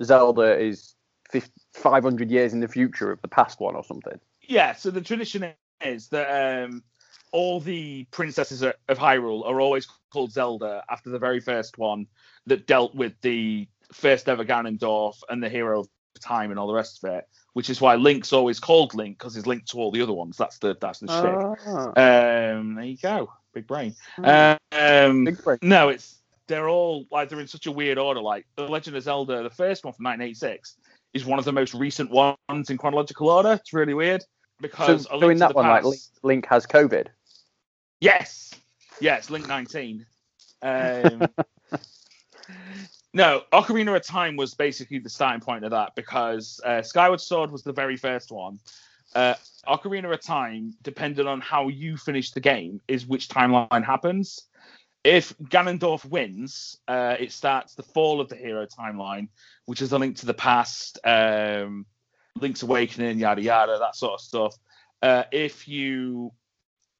Zelda is 50, 500 years in the future of the past one or something. Yeah. So the tradition is that um, all the princesses of Hyrule are always called Zelda after the very first one that dealt with the first ever Ganondorf and the hero of time and all the rest of it. Which is why Link's always called Link because he's linked to all the other ones. That's the that's the shit. Ah, Um, there you go, big brain. Um, big break. No, it's they're all like they're in such a weird order. Like the Legend of Zelda, the first one from 1986, is one of the most recent ones in chronological order. It's really weird because A so in that one, like Past- Link, Link has COVID. yes, yes, Link 19. *laughs* Um, no, Ocarina of Time was basically the starting point of that because uh, Skyward Sword was the very first one. Uh, Ocarina of Time, depending on how you finish the game, is which timeline happens. If Ganondorf wins, uh, it starts the fall of the hero timeline, which is a link to the past, um, Link's Awakening, yada yada, that sort of stuff. Uh, if you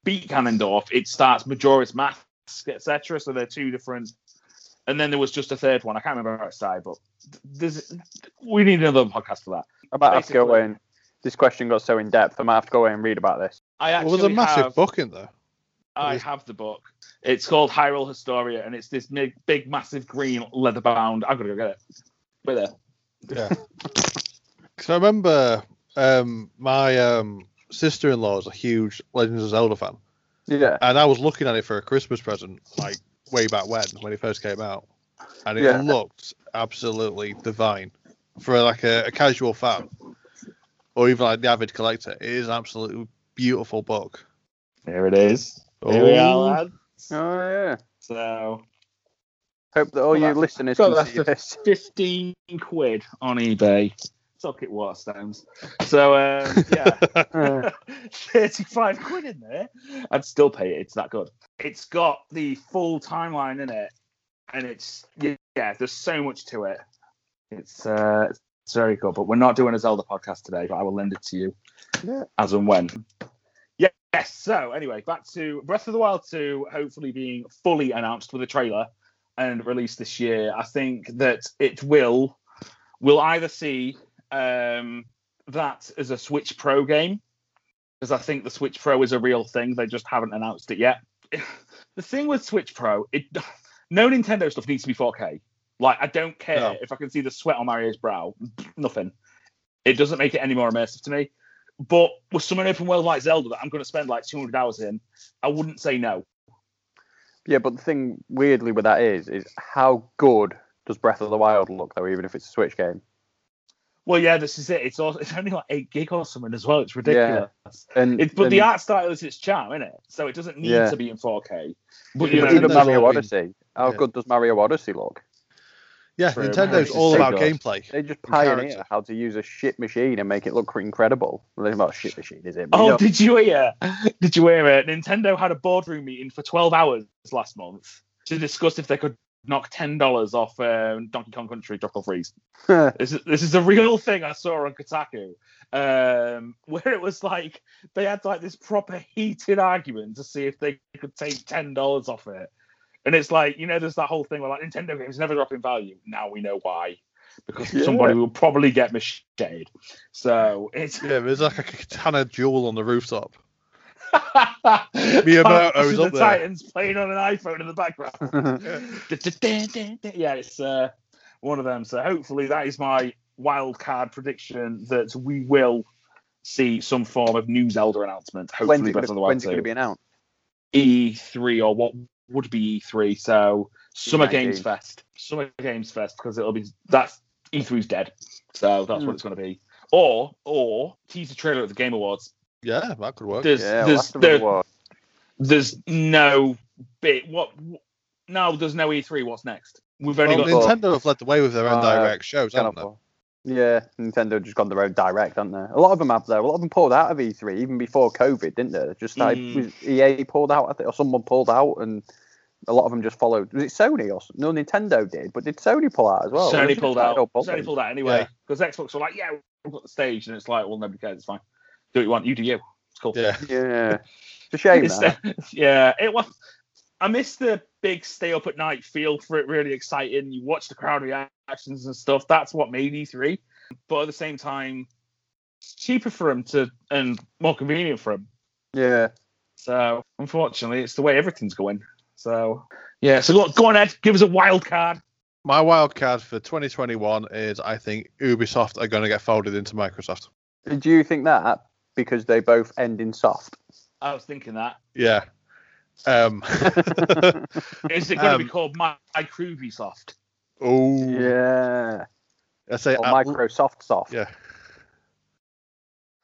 beat Ganondorf, it starts Majora's Mask, etc. So they're two different. And then there was just a third one. I can't remember how it started, but there's, we need another podcast for that. I might have to go Basically- away and this question got so in depth. I might have to go away and read about this. I Well, actually there's a massive have, book in there. I have the book. It's called Hyrule Historia, and it's this big, big massive green leather bound. I'm gonna go get it. Wait there. Yeah. *laughs* So I remember um, my um, sister-in-law is a huge Legends of Zelda fan, Yeah. and I was looking at it for a Christmas present, like way back when, when it first came out, and it Yeah. looked absolutely divine for like a, a casual fan, or even like the avid collector. It is an absolutely beautiful book. Here it is. Here we are, Oh. lads. Oh yeah. So Hope that all Well, you listeners so can that's see this. 15 quid on eBay. Suck it, Waterstones. So, um, yeah. *laughs* *laughs* 35 quid in there. I'd still pay it. It's that good. It's got the full timeline in it. And it's, yeah, yeah, there's so much to it. It's, uh, it's very cool. But we're not doing a Zelda podcast today, but I will lend it to you Yeah. as and when. Yeah, yes. So, anyway, back to Breath of the Wild 2 hopefully being fully announced with a trailer and released this year. I think that it will, We'll either see um, that as a Switch Pro game, because I think the Switch Pro is a real thing. They just haven't announced it yet. *laughs* the thing with Switch Pro, it *sighs* no Nintendo stuff needs to be 4K. Like I don't care No. if I can see the sweat on Mario's brow. *sniffs* Nothing. It doesn't make it any more immersive to me. But with some open world like Zelda that I'm going to spend like 200 hours in, I wouldn't say no. Yeah, but the thing weirdly with that is, is how good does Breath of the Wild look though, even if it's a Switch game? Well, yeah, this is it. It's all, it's only like eight gig or something as well. It's ridiculous. And, It, but and the art style is its charm, isn't it? So it doesn't need Yeah. to be in 4K. But But you you know, know, even Mario all been- Odyssey. How Yeah. good does Mario Odyssey look? Yeah, For Nintendo's all about God. gameplay. They just And character. pioneer how to use a shit machine and make it look incredible. Well, it's not a shit machine, is it? Oh, but you Oh, know- did you hear? *laughs* Did you hear it? Nintendo had a boardroom meeting for 12 hours last month to discuss if they could knock $10 off um, Donkey Kong Country Tropical Freeze. *laughs* This is, this is a real thing I saw on Kotaku, um, *laughs* where it was like they had like this proper heated argument to see if they could take ten dollars off it, and it's like you know there's that whole thing where like Nintendo games never drop in value. Now we know why, because Yeah. somebody will probably get macheted. So it's Yeah, there's like a katana jewel on the rooftop. *laughs* Miyamoto's Miyamoto's the up there. Titans playing on an iPhone in the background. *laughs* *laughs* yeah, it's uh, one of them. So hopefully that is my wild card prediction that we will see some form of new Zelda announcement. Hopefully when's it going to be announced? E3 or what would be E3. So Summer E19. Games Fest. Summer Games Fest because it'll be that's E3's dead. So that's Hmm. what it's going to be. Or or teaser trailer at the Game Awards. Yeah, that could work. There's Yeah, there's there- there's no bit what no there's no E3 what's next we've only Well, got Nintendo have led the way with their own Uh, direct shows, haven't they? Yeah, Nintendo just gone their own direct, haven't they? A lot of them have though. A lot of them pulled out of E3 even before COVID, didn't they? Just like Mm. EA pulled out, I think, or someone pulled out, and a lot of them just followed. Was it Sony or no? Nintendo did, but did Sony pull out as well? Sony pulled out all Sony pulled out anyway Yeah. because Xbox were like yeah we've got the stage and it's like well nobody cares it's fine do what you want you do you it's cool Yeah. *laughs* Yeah, it's a shame. It's- that. Uh, *laughs* yeah it was I miss the big stay up at night feel for it really exciting you watch the crowd reactions and stuff that's what made E3 but at the same time it's cheaper for them to and more convenient for them Yeah, So unfortunately, it's the way everything's going. So yeah. So look, go on, Ed. Give us a wild card. My wild card for 2021 is I think Ubisoft are going to get folded into Microsoft. do you think that because they both end in soft? I was thinking that. Yeah. Um, *laughs* Is it going to be Um, called My Ubisoft? oh, yeah, I say or at- Microsoft soft. Yeah,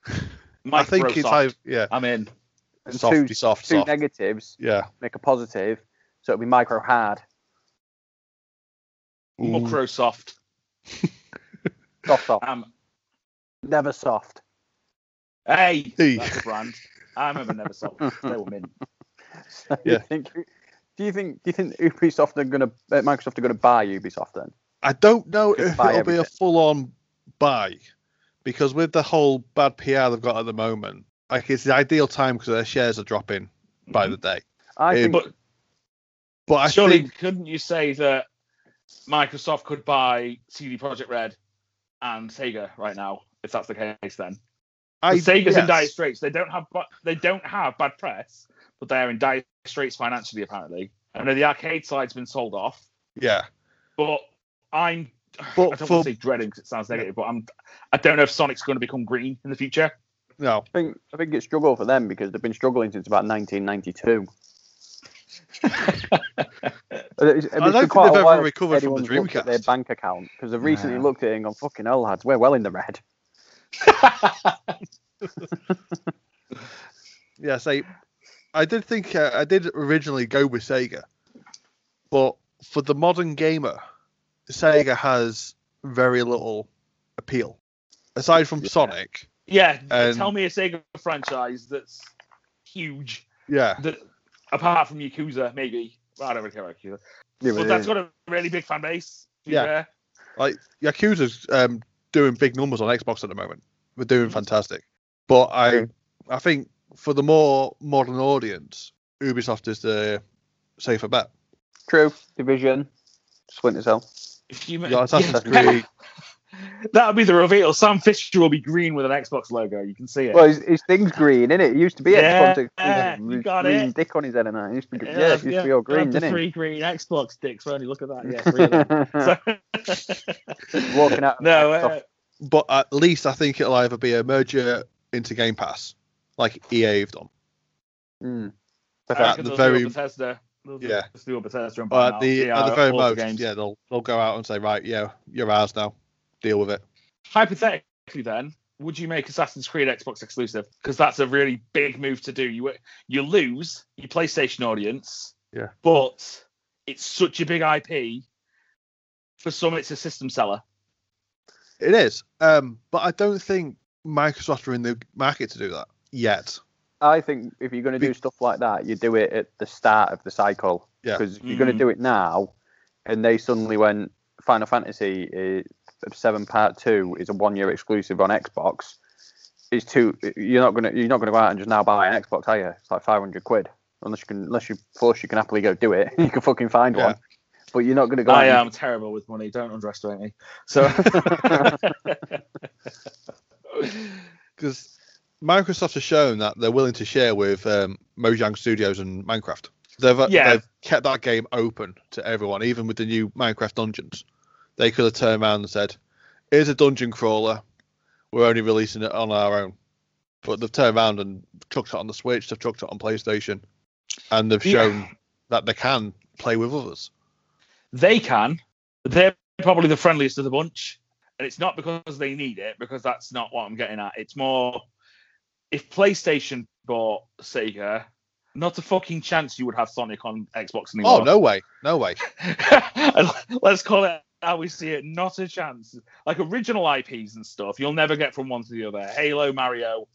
*laughs* I think it's I, yeah, I'm in. And softy two, soft two soft. negatives Yeah. make a positive, so it'll be micro hard. Ooh. Microsoft. *laughs* Soft soft. Um, Never soft. Hey, Hey. that's a brand. I remember Neversoft. *laughs* They were mint. So *laughs* Yeah. you think, do you think do you think Ubisoft are gonna uh, Microsoft are gonna buy Ubisoft then? I don't know Just if buy it'll be a full-on buy because with the whole bad PR they've got at the moment, like it's the ideal time because their shares are dropping by the day. I think But But I surely, think couldn't you say that Microsoft could buy CD Projekt Red and Sega right now? If that's the case, then I, Sega's in yes. dire straits. They don't have bu- they don't have bad press, but they are in dire straits financially. Apparently, I know the arcade side's been sold off, Yeah, but I'm *sighs* But I don't for- want to say dreading because it sounds negative, but I'm I don't know if Sonic's going to become green in the future. no, I think I think it's struggle for them because they've been struggling since about 1992. *laughs* It's, I don't think they've ever recovered from the Looked at their bank account because they've recently Nah. looked at it and gone, "Fucking hell, lads, we're well in the red." *laughs* yeah. Say, I did think uh, I did originally go with Sega, but for the modern gamer, Sega has very little appeal aside from Yeah. Sonic. yeah, And- tell me a Sega franchise that's huge Yeah, that apart from Yakuza, maybe. Well, I don't really care about Yakuza, Yeah, but that's got a really big fan base. Yeah. fair. like Yakuza's um, doing big numbers on Xbox at the moment. We're doing fantastic, but I I think for the more modern audience, Ubisoft is the safer bet. true. Division, Splinter Cell. If you Yeah, Assassin's *laughs* Yeah. Creed. That would be the reveal. Sam Fisher will be green with an Xbox logo. You can see it. Well, his, his thing's green, isn't it? It used to be Yeah, Xbox. yeah, you got green it. dick on his head and that. It used to be, yeah, it used to be all green, didn't three green Xbox dicks. Only look at that. Yeah, three of them. *laughs* So, Walking out. *laughs* no, uh, But at least I think it'll either be a merger into Game Pass, like EA have done, Mm. At the very- Bethesda. They'll yeah. just do a Bethesda and or buy out. the Yeah, at the very all the most, games. yeah, they'll they'll go out and say, right, yeah, you're ours now, deal with it. hypothetically, then, would you make Assassin's Creed Xbox exclusive? Because that's a really big move to do. You you lose your PlayStation audience, Yeah. but it's such a big IP. For some, it's a system seller. It is, um, but I don't think Microsoft are in the market to do that yet. I think if you're going to do Be- stuff like that, you do it at the start of the cycle. Yeah. Because if you're going Mm. to do it now, and they suddenly went Final Fantasy is, Seven Part Two is a one-year exclusive on Xbox. It's too. You're not gonna. You're not gonna go out and just now buy an Xbox, are you? It's like 500 quid. Unless you can. Unless you force, you can happily go do it. *laughs* you can fucking find Yeah. one. But you're not gonna go. I am terrible with money. Don't underestimate me. So, *laughs* *laughs* because Microsoft has shown that they're willing to share with um, Mojang Studios and Minecraft. They've, uh, Yeah. they've kept that game open to everyone, even with the new Minecraft dungeons. They could have turned around and said, "Here's a dungeon crawler. We're only releasing it on our own." But they've turned around and chucked it on the Switch. They've chucked it on PlayStation, and they've Yeah. shown that they can play with others. they can. They're probably the friendliest of the bunch. And it's not because they need it, because that's not what I'm getting at. It's more if PlayStation bought Sega, not a fucking chance you would have Sonic on Xbox anymore. Oh no way, no way. *laughs* Let's call it how we see it. Not a chance. Like original IPs and stuff, you'll never get from one to the other. Halo, Mario,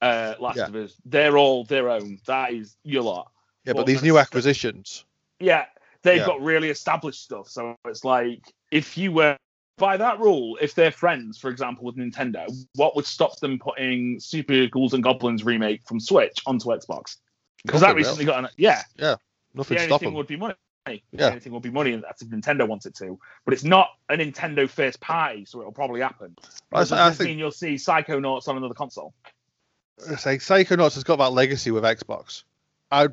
uh, Last Yeah. of Us, they're all their own. That is your lot. Yeah, but Well, these new acquisitions, Yeah, they've Yeah. got really established stuff. So it's like if you were by that rule, if they're friends, for example, with Nintendo, what would stop them putting Super Ghouls and Goblins remake from Switch onto Xbox? Because that recently got an yeah. Yeah. Nothing the stop them. would be money. The Yeah. only thing would be money, and that's if Nintendo wants it to. But it's not a Nintendo first party, so it'll probably happen. I, Does I think mean you'll see Psychonauts on another console? say Psychonauts has got that legacy with Xbox. I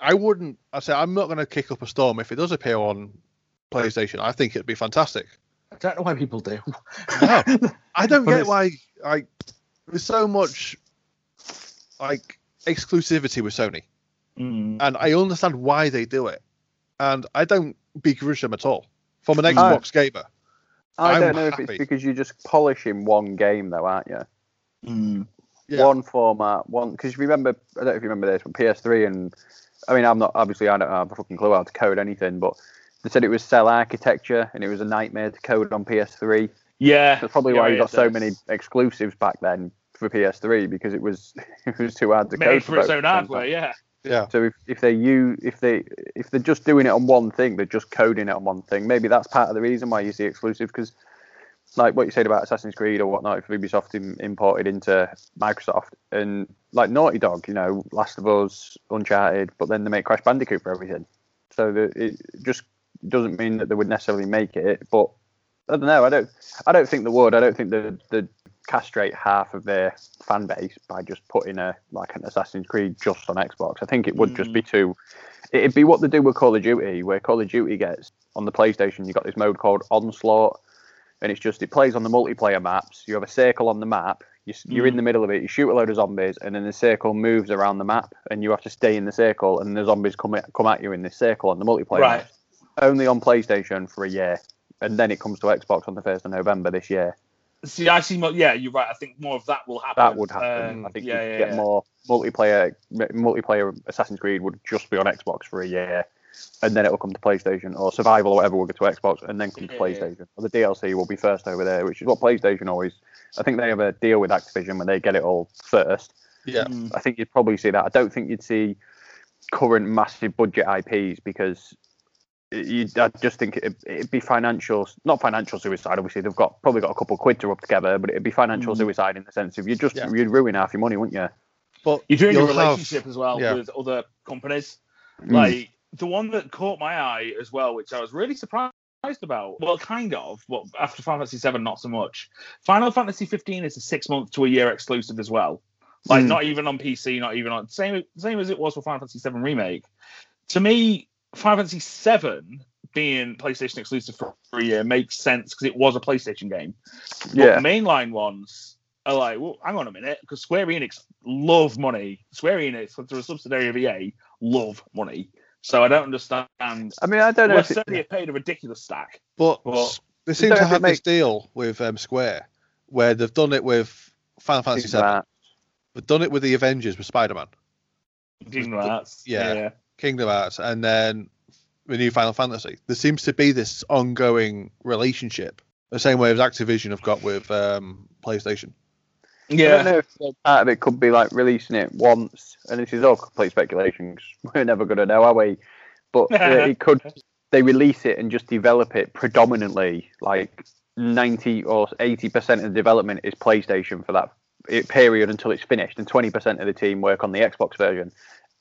I wouldn't. I say I'm not going to kick up a storm if it does appear on PlayStation. I think it'd be fantastic. I don't know why people do. No, *laughs* I don't But get it's- why. Like, there's so much like exclusivity with Sony, Mm. and I understand why they do it, and I don't begrudge them at all. From an No. Xbox gamer, I I'm don't know if it's because you're just polishing one game, though, aren't you? Mm. Yeah. One format, one. Because remember, I don't know if you remember this, but PS3 and I mean, I'm not obviously I don't have a fucking clue how to code anything, but they said it was cell architecture and it was a nightmare to code on PS3. Yeah, That's probably yeah, why you it got so many exclusives back then for PS3 because it was *laughs* it was too hard to made code for its both own at the same hardware. Yeah. Yeah, So if, if they you if they if they're just doing it on one thing, they're just coding it on one thing. Maybe that's part of the reason why you see exclusive because, like what you said about Assassin's Creed or whatnot, if Ubisoft im- imported into Microsoft and like Naughty Dog, you know, Last of Us, Uncharted, but then they make Crash Bandicoot for everything. So the, it just doesn't mean that they would necessarily make it, but I don't know. I don't. I don't think they would. I don't think the the castrate half of their fan base by just putting a like an Assassin's Creed just on Xbox. I think it would just be too. It'd be what they do with Call of Duty, where Call of Duty gets on the PlayStation. You got this mode called Onslaught, and it's just it plays on the multiplayer maps. You have a circle on the map. You, s- You're in Mm. the middle of it. You shoot a load of zombies, and then the circle moves around the map, and you have to stay in the circle. And the zombies come at, come at you in this circle on the multiplayer. Right. Only on PlayStation for a year, and then it comes to Xbox on the first of November this year. See, I see. More, yeah, you're right. I think more of that will happen. That would happen. Um, I think yeah, you'd yeah, get yeah. more multiplayer. Multiplayer Assassin's Creed would just be on Xbox for a year, and then it will come to PlayStation or Survival or whatever will go to Xbox and then come to Yeah. PlayStation. Or the DLC will be first over there, which is what PlayStation always. I think they have a deal with Activision when they get it all first. yeah. Mm. I think you'd probably see that. I don't think you'd see current massive budget IPs because you, I just think it'd, it'd be financial, not financial suicide. Obviously, they've got probably got a couple of quid to rub together, but it'd be financial Mm. suicide in the sense of you just Yeah. you'd ruin half your money, wouldn't you? But You're doing a you'll have- relationship as well yeah. with other companies. Mm. Like the one that caught my eye as well, which I was really surprised about. Well, kind of. Well, after Final Fantasy VII, not so much. Final Fantasy 15 is a six month to a year exclusive as well. Like Mm. not even on PC, not even on same same as it was for Final Fantasy VII remake. To me, Final Fantasy VII being PlayStation exclusive for a year makes sense because it was a PlayStation game. But Yeah. the mainline ones are like, well, hang on a minute, because Square Enix love money. Square Enix, through a subsidiary of EA, love money. So I don't understand. I mean, I don't know Well, if it, Sony paid a ridiculous stack. but Well, they seem to have it this deal with um, Square where they've done it with Final Fantasy VII. That. They've done it with the Avengers with Spider-Man, Kingdom Hearts. Yeah. yeah. Kingdom Hearts, and then the new Final Fantasy. There seems to be this ongoing relationship, the same way as Activision have got with um, PlayStation. I don't Yeah. know if part of it could be like releasing it once, and this is all complete speculation 'cause *laughs* we're never going to know, are we? But uh, *laughs* it could. They release it and just develop it predominantly, like ninety or eighty percent of the development is PlayStation for that period until it's finished, and twenty percent of the team work on the Xbox version.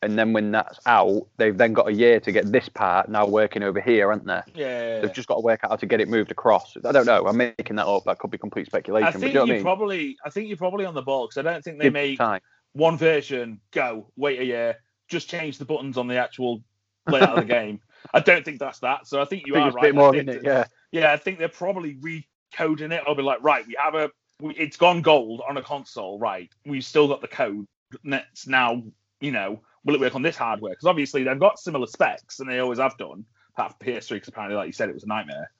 And then when that's out, they've then got a year to get this part now working over here, aren't they? Yeah. They've just got to work out how to get it moved across. I don't know. I'm making that up. That could be complete speculation. I think you know you I mean? probably, I think you're probably on the ball because I don't think they Give make time. one version, go, wait a year, just change the buttons on the actual layout of the *laughs* game. I don't think that's that. So I think you I think are right. bit more in it, yeah. Yeah, I think they're probably recoding it. I'll be like, right, we have a, we, it's gone gold on a console, right? We've still got the code. Let's now, you know, will it work on this hardware? Because obviously they've got similar specs, and they always have done. Apart from PS3, because apparently, like you said, it was a nightmare.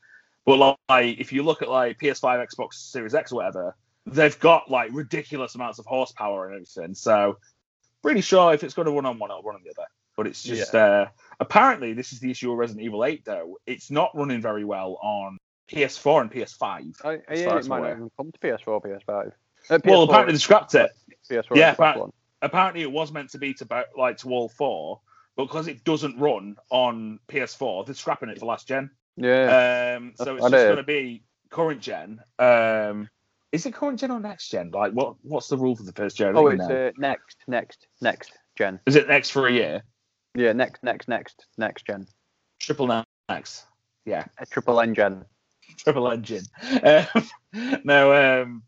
But like, if you look at like PS5, Xbox Series X, or whatever, they've got like ridiculous amounts of horsepower and everything. So, pretty sure if it's going to run on one, it'll run on the other. But it's just uh, apparently this is the issue with Resident Evil 8 though. It's not running very well on PS4 and PS5. I, I as far it might not even come to PS4, PS5. Uh, Well, PS4, apparently they scrapped it. PS4 yeah, Xbox but- One. Apparently it was meant to be to about like to all four, but because it doesn't run on PS4, they're scrapping it for last gen. Yeah. Um, so it's just going to be current gen. Um, is it current gen or next gen? Like, what what's the rule for the first gen? Oh, it's uh, next, next, next gen. Is it next for a year? Yeah, next, next, next, next gen. Triple next. Yeah, A triple N gen. triple engine. Um, *laughs* no, um,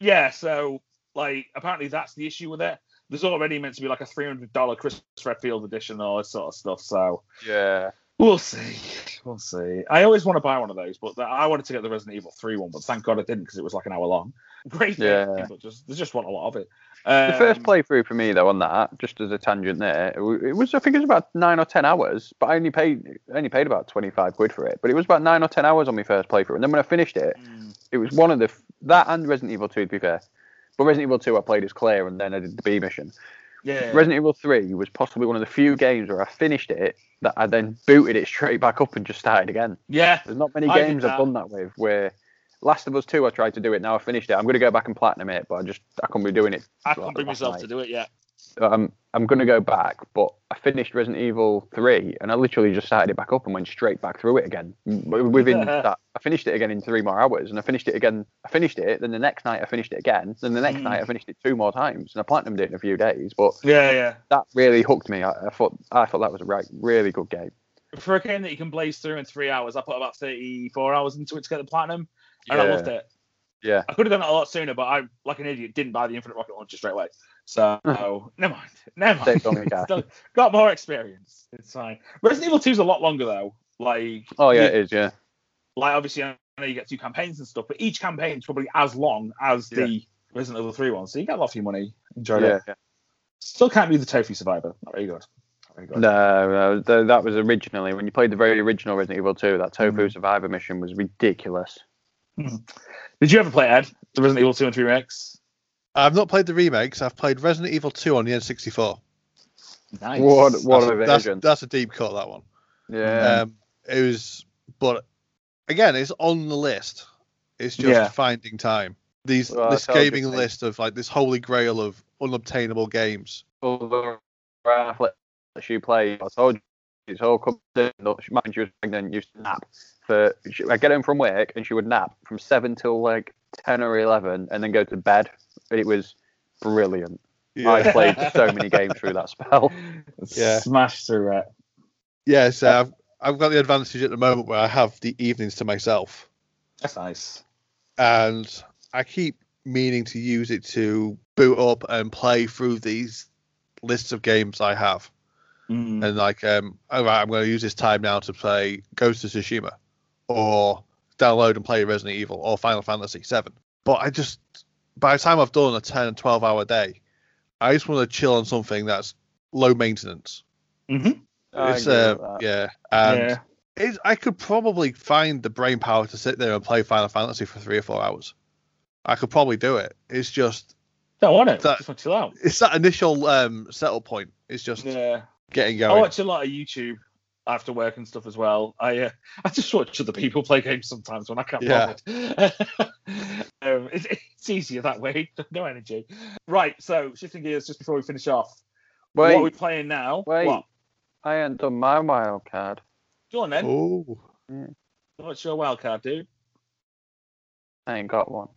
yeah. So like, apparently that's the issue with it. There's already meant to be like a three hundred dollar Chris Redfield edition and all this sort of stuff. So Yeah. we'll see. We'll see. I always want to buy one of those, but the, I wanted to get the Resident Evil three one, but thank God I didn't because it was like an hour long. *laughs* Great game, Yeah. but just there's just want a lot of it. The Um, first playthrough for me though on that, just as a tangent there, it was I think it was about nine or ten hours, but I only paid I only paid about twenty five quid for it. But it was about nine or ten hours on my first playthrough, and then when I finished it, mm, it was one of the that and Resident Evil two to be fair. But Resident Evil two I played as Claire, and then I did the B mission. yeah. Resident Evil 3 was possibly one of the few games where I finished it that I then booted it straight back up and just started again. yeah. There's not many I games. I've done that with where Last of Us 2 I tried to do it, now I finished it. I'm going to go back and platinum it, but I just I couldn't be doing it. I can't bring myself night. to do it yet. Um, I'm going to go back, but I finished Resident Evil 3 and I literally just started it back up and went straight back through it again. Within *laughs* that, I finished it again in three more hours and I finished it again. I finished it, then the next night I finished it again, then the next Mm. night I finished it two more times and I platinumed it in a few days. But Yeah, yeah. that really hooked me. I, I thought I thought that was a right, really good game. For a game that you can blaze through in three hours, I put about 34 hours into it to get the platinum, and I Yeah. loved it. Yeah. I could have done it a lot sooner, but I, like an idiot, didn't buy the Infinite Rocket Launcher straight away. So, never mind. Never mind. Saved on me cash. *laughs* Still got more experience. It's fine. Resident Evil 2 is a lot longer, though. Like, Oh yeah, you- it is. Yeah, like obviously, I know you get two campaigns and stuff, but each campaign is probably as long as the Resident Evil 3 one. So you get a lot of your money. Enjoy yeah. it. yeah. Still can't be the Tofu Survivor. Not very good. Not very good. No, no, th- that was originally when you played the very original Resident Evil 2. That Tofu Mhm. Survivor mission was ridiculous. Did you ever play Ed? The Resident Evil 2 and 3 remix? I've not played the remakes. I've played Resident Evil 2 on the N64. Nice. What what that's, a that's, that's a deep cut, that one. Yeah, Um, it was, but again, it's on the list. It's just Yeah. finding time. These Well, this I told you, gaming list of like this holy grail of unobtainable games. other athletes that you play. I told you it's all comes in. Look, she- When she was pregnant, used to nap. For I get home from work and she would nap from seven till like ten or eleven, and then go to bed. It was brilliant. I played so many games through that spell. *laughs* Yeah. Smash through it. Yeah, so I've, I've got the advantage at the moment where I have the evenings to myself, That's nice. and I keep meaning to use it to boot up and play through these lists of games I have. Mm. and like um all right i'm going to use this time now to play ghost of tsushima or download and play resident evil or final fantasy 7 but i just by the time i've done a 10 and 12 hour day i just want to chill on something that's low maintenance hmm I it's agree uh, with that. yeah and yeah. it's, i could probably find the brain power to sit there and play final fantasy for three or four hours I could probably do it. It's just Don't want it. That- Just want to chill out. it's that initial um settle point. It's just Yeah. getting going. I watch a lot of YouTube after work and stuff as well. I uh, *laughs* I just watch other people play games sometimes when I can't Yeah. bother. *laughs* um, it's, it's easier that way. *laughs* No energy. Right. So shifting gears just before we finish off. Wait, what are we playing now? wait. What? I hadn't done my wild card. Go on then. Oh, What's your wild card, dude? I ain't got one.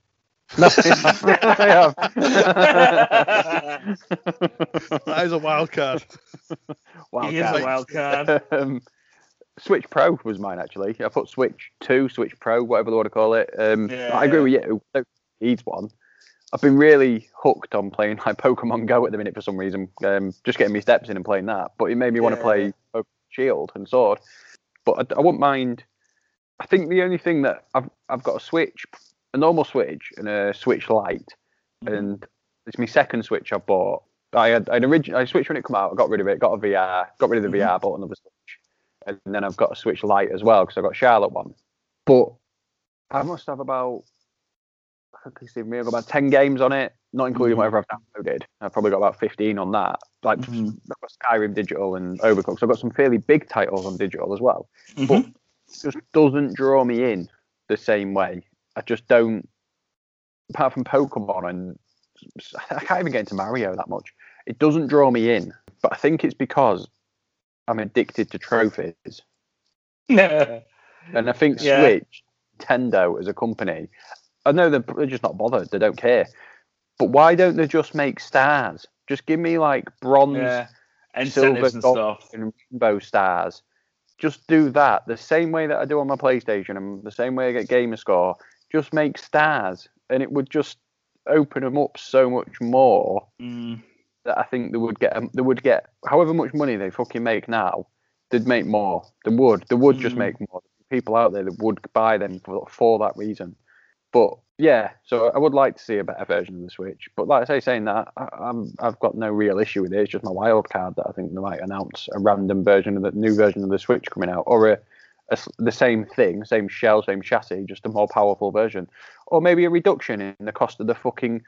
No, I have. that is a wild card. Wild he is card. a wild card. *laughs* um, Switch Pro was mine actually. I put Switch Two, Switch Pro, whatever they want to call it. Um, Yeah. I agree with you. Don't one. I've been really hooked on playing like Pokemon Go at the minute for some reason. Um, just getting my steps in and playing that. But it made me want to Yeah. play Pokemon Shield and Sword. But I, I wouldn't mind. I think the only thing that I've I've got a Switch, a normal Switch and a Switch Lite, Mhm. and it's my second Switch I bought. I had an original I switched when it came out. I got rid of it. Got a VR. Got rid of the Mhm. VR. Bought another Switch, and then I've got a Switch Lite as well because I got Charlotte one. But I must have about I think me, I've got about ten games on it, not including Mhm. whatever I've downloaded. I've probably got about fifteen on that. Like Mhm. Got Skyrim digital and Overcooked. So I've got some fairly big titles on digital as well Mhm. just doesn't draw me in the same way. I just don't. Apart from Pokemon and I can't even get into Mario that much. It doesn't draw me in. But I think it's because I'm addicted to trophies, and I think *laughs* Yeah. Switch, Nintendo as a company, I know they're, they're just not bothered. They don't care. But why don't they just make stars? Just give me like bronze yeah. silver, and stuff. and rainbow stars. Just do that the same way that I do on my PlayStation and the same way I get gamer score. Just make stars, and it would just open them up so much more Mm. that I think they would get. They would get however much money they fucking make now. They'd make more. They would. They would just Mm. make more. People out there that would buy them for for that reason. But yeah, so I would like to see a better version of the Switch. But like I say, saying that, I, I'm I've got no real issue with it. It's just my wild card that I think they might announce a random version of the new version of the Switch coming out, or a, a s- the same thing, same shell, same chassis, just a more powerful version, or maybe a reduction in the cost of the fucking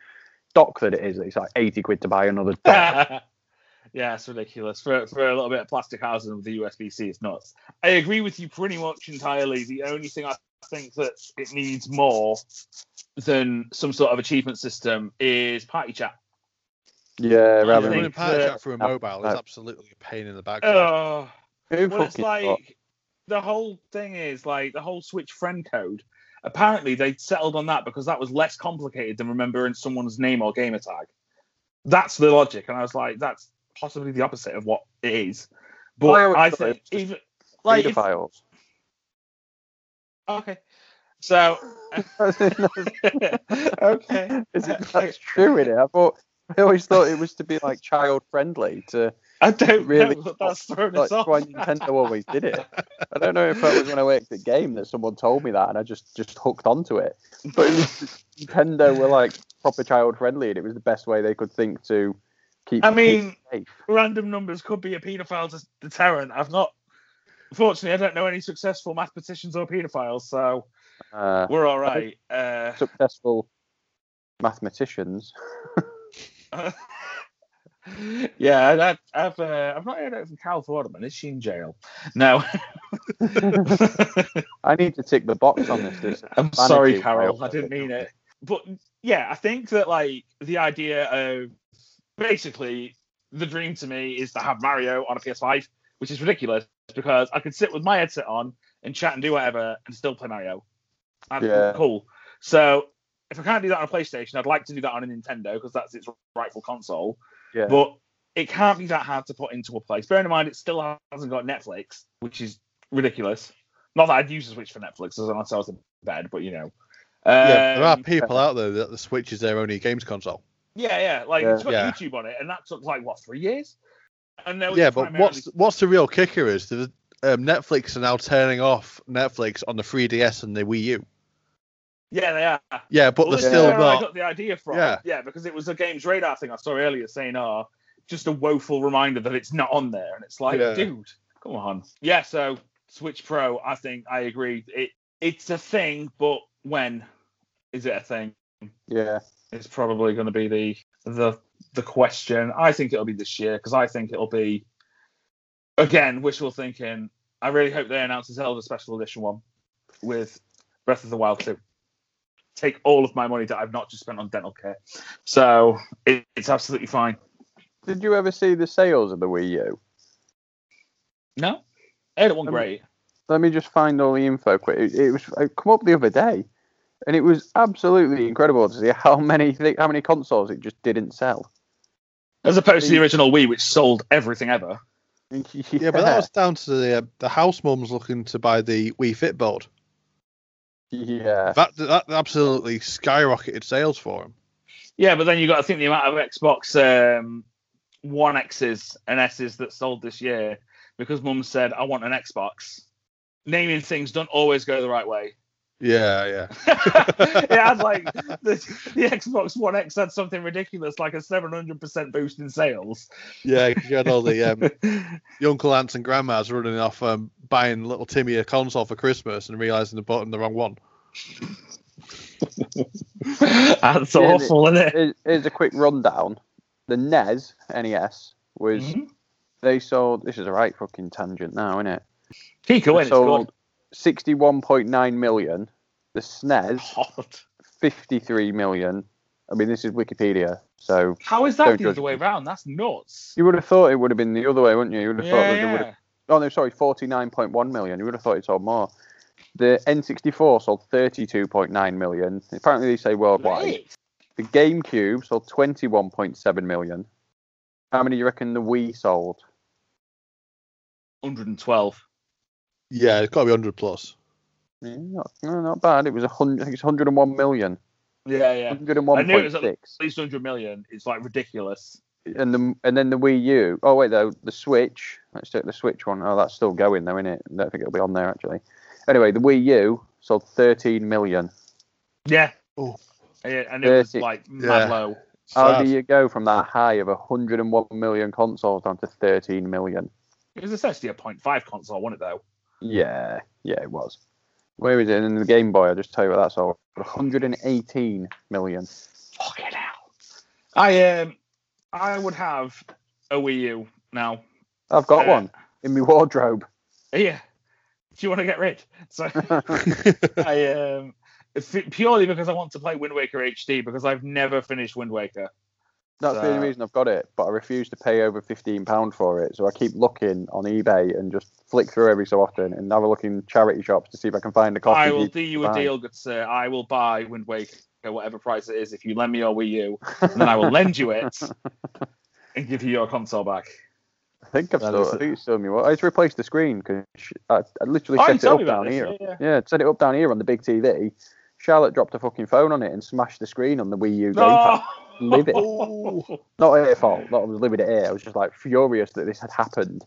dock that it is. It's like eighty quid to buy another dock. *laughs* yeah, it's ridiculous. For for a little bit of plastic housing with the USB C, it's nuts. I agree with you pretty much entirely. The only thing I think that it needs more than some sort of achievement system is party chat. yeah, rather think Running party that- chat through a mobile no. is absolutely a pain in the back. Oh, than well, it's fucking like the whole thing is like the whole Switch friend code. Apparently, they settled on that because that was less complicated than remembering someone's name or gamer tag. That's the logic, and I was like, that's possibly the opposite of what it is. But I I think even like if, okay, so *laughs* *laughs* okay, Is it that's true in it? I thought I always thought it was to be like child friendly to I don't really. That's throwing like us off. why Nintendo always did it. I don't know if it was when I worked at game that someone told me that and I just just hooked onto it. But it was, *laughs* Nintendo were like proper child friendly and it was the best way they could think to keep. I mean, random numbers could be a paedophile deterrent. I've not, fortunately, I don't know any successful mathematicians or paedophiles, so uh, we're all right. Uh, successful mathematicians. *laughs* *laughs* yeah, that, I've uh, I've not heard it from Carol Vorderman. Is she in jail? No. *laughs* I need to tick the box on this. this *laughs* I'm sorry, Carol. I didn't mean it. But yeah, I think that like the idea of basically the dream to me is to have Mario on a PS5, which is ridiculous because I could sit with my headset on and chat and do whatever and still play Mario. That's Yeah. cool. So if I can't do that on a PlayStation, I'd like to do that on a Nintendo because that's its rightful console. Yeah. But it can't be that hard to put into a place. Bearing in mind, it still hasn't got Netflix, which is ridiculous. Not that I'd use a Switch for Netflix unless I was in bed, but you know. yeah, there are Um, people out there that the Switch is their only games console. yeah, yeah. Like Yeah. it's got Yeah. YouTube on it, and that took like what three years. And now Yeah, but primarily- what's what's the real kicker is that um, Netflix are now turning off Netflix on the 3DS and the Wii U. yeah, they are. Yeah, but Well, they're still where I got the idea from. Yeah. yeah, because it was a Games Radar thing I saw earlier saying, "Oh, just a woeful reminder that it's not on there," and it's like, Yeah. dude, come on. Yeah, so Switch Pro, I think I agree. It it's a thing, but when is it a thing? Yeah. it's probably going to be the the the question. I think it'll be this year because I think it'll be again wishful thinking. I really hope they announce a Zelda Special Edition one with Breath of the Wild 2. Take all of my money that I've not just spent on dental care. So it, it's absolutely fine. Did you ever see the sales of the Wii U? No, it wasn't great. Let me just find all the info quick. It, it was it come up the other day, and it was absolutely incredible to see how many *laughs* how many consoles it just didn't sell. As opposed to the original Wii, which sold everything ever. *laughs* Yeah, but that was down to the uh, the house mums looking to buy the Wii Fit board. Yeah. That that absolutely skyrocketed sales for him. Yeah, but then you got to think the amount of Xbox um, One X's and S's that sold this year because Mum said, "I want an Xbox." Naming things don't always go the right way. Yeah, yeah. *laughs* it had like the, the Xbox One X had something ridiculous, like a 700% boost in sales. Yeah, you had all the um, *laughs* the uncle, aunts, and grandmas running off um, buying little Timmy a console for Christmas and realizing they bought him the wrong one. *laughs* That's Yeah, awful, isn't it? Here's, here's a quick rundown. The NES NES was Mhm. they sold. This is a right fucking tangent now, isn't it? Keep going, it's good. sold 61.9 million. The SNES Hot. 53 million. I mean, this is Wikipedia, so How is that the other way around? That's nuts. you would have thought it would have been the other way, wouldn't you? You would have thought that they would Yeah. have. Oh no, sorry, 49.1 million. You would have thought it sold more. The N64 sold 32.9 million. Apparently, they say worldwide. Great. The GameCube sold 21.7 million. How many do you reckon the Wii sold? 112. Yeah, it's got to be 100 plus. Yeah, not, no, not bad. It was a hundred. I think it's 101 million. Yeah, yeah. 101.6. I knew it was at least 100 million. It's like ridiculous. and the and then the Wii U. Oh wait, though the Switch. Let's take the Switch one. Oh, that's still going though, isn't it? I don't think it'll be on there actually. Anyway, the Wii U sold 13 million. Yeah. Oh. Yeah, and it was like mad Yeah. low. How Sad. do you go from that high of 101 million consoles down to 13 million? It was essentially a 0.5 console, wasn't it, though? Yeah, yeah, it was. Where is it? In the Game Boy, I'll just tell you what that's all. 118 million. Fucking hell. I um, I would have a Wii U now. I've got Uh, one in my wardrobe. Yeah. Do you want to get rich? So *laughs* *laughs* I um, f- purely because I want to play Wind Waker HD because I've never finished Wind Waker. That's the only reason I've got it, but I refuse to pay over fifteen pound for it. So I keep looking on eBay and just flick through every so often and have a look in charity shops to see if I can find a copy. I will do you a buy. deal, good sir. I will buy Wind Waker, whatever price it is, if you lend me your Wii U, and then I will lend you it *laughs* and give you your console back. I think I've That still, I think it's still me. Well, I just replaced the screen because I, I literally Oh, set it up down this, here. yeah, Yeah, set it up down here on the big TV. Charlotte dropped a fucking phone on it and smashed the screen on the Wii U gamepad. No! *laughs* Live it. Oh. Not her fault. Not I was living it here. I was just like furious that this had happened.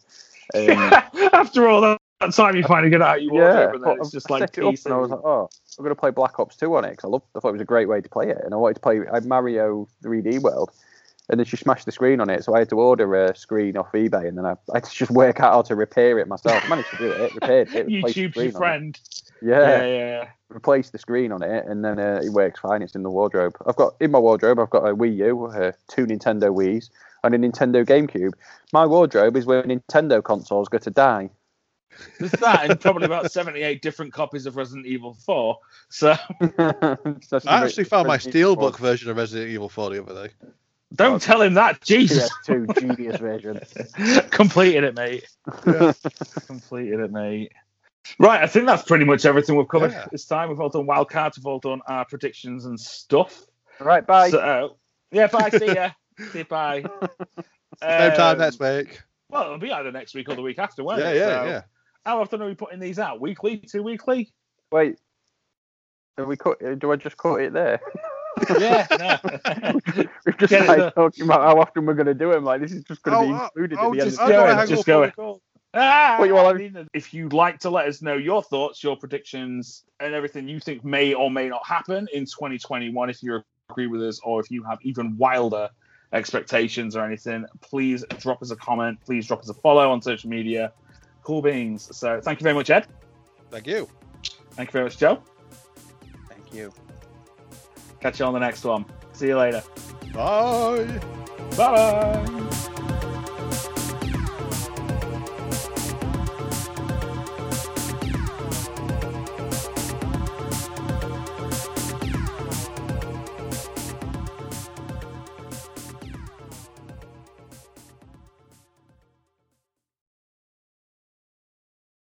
Um, *laughs* After all that time, you finally get out your yeah, wardrobe, and then it's just I like set it up pieces. and I was like, oh, I'm gonna play Black Ops 2 on it because I loved. I thought it was a great way to play it, and I wanted to play Mario 3D World, and then she smashed the screen on it, so I had to order a screen off eBay, and then I, I had to just work out how to repair it myself. I managed to do it, repaired it, *laughs* YouTube's your friend. Yeah, Yeah, yeah. replaced the screen on it, and then uh, it works fine. It's in the wardrobe. I've got in my wardrobe. I've got a Wii U, uh, two Nintendo Wii's, and a Nintendo GameCube. My wardrobe is where Nintendo consoles go to die. There's that, and probably about 78 different copies of Resident Evil 4. So *laughs* I actually found my Resident Evil steelbook version of Resident Evil 4 the other day. don't tell him that. Jesus. PS2 genius version. *laughs* Completed it, mate. Completed it, mate. Right, I think that's pretty much everything we've covered Yeah. this time. We've all done wildcards, we've all done our predictions and stuff. Right, bye. So, yeah, bye. See ya. *laughs* See you. Bye. Same time Um, next week. Well, it'll be either next week or the week after, won't Yeah, it? yeah, So, yeah. How often are we putting these out? Weekly? Two weekly? Wait. Have we cut? Do I just cut it there? *laughs* Yeah, no. *laughs* We've just Get it started talking about how often we're going to do them. Like this is just going to be Oh, included oh, at the end. just of go the ahead, hang episode. just up go on ahead. the. Ah, Wait, well, I if you'd like to let us know your thoughts, your predictions, and everything you think may or may not happen in 2021, if you agree with us or if you have even wilder expectations or anything, please drop us a comment. Please drop us a follow on social media. Cool beans. So thank you very much, Ed. Thank you. Thank you very much, Joe. Thank you. Catch you on the next one. See you later. Bye. Bye.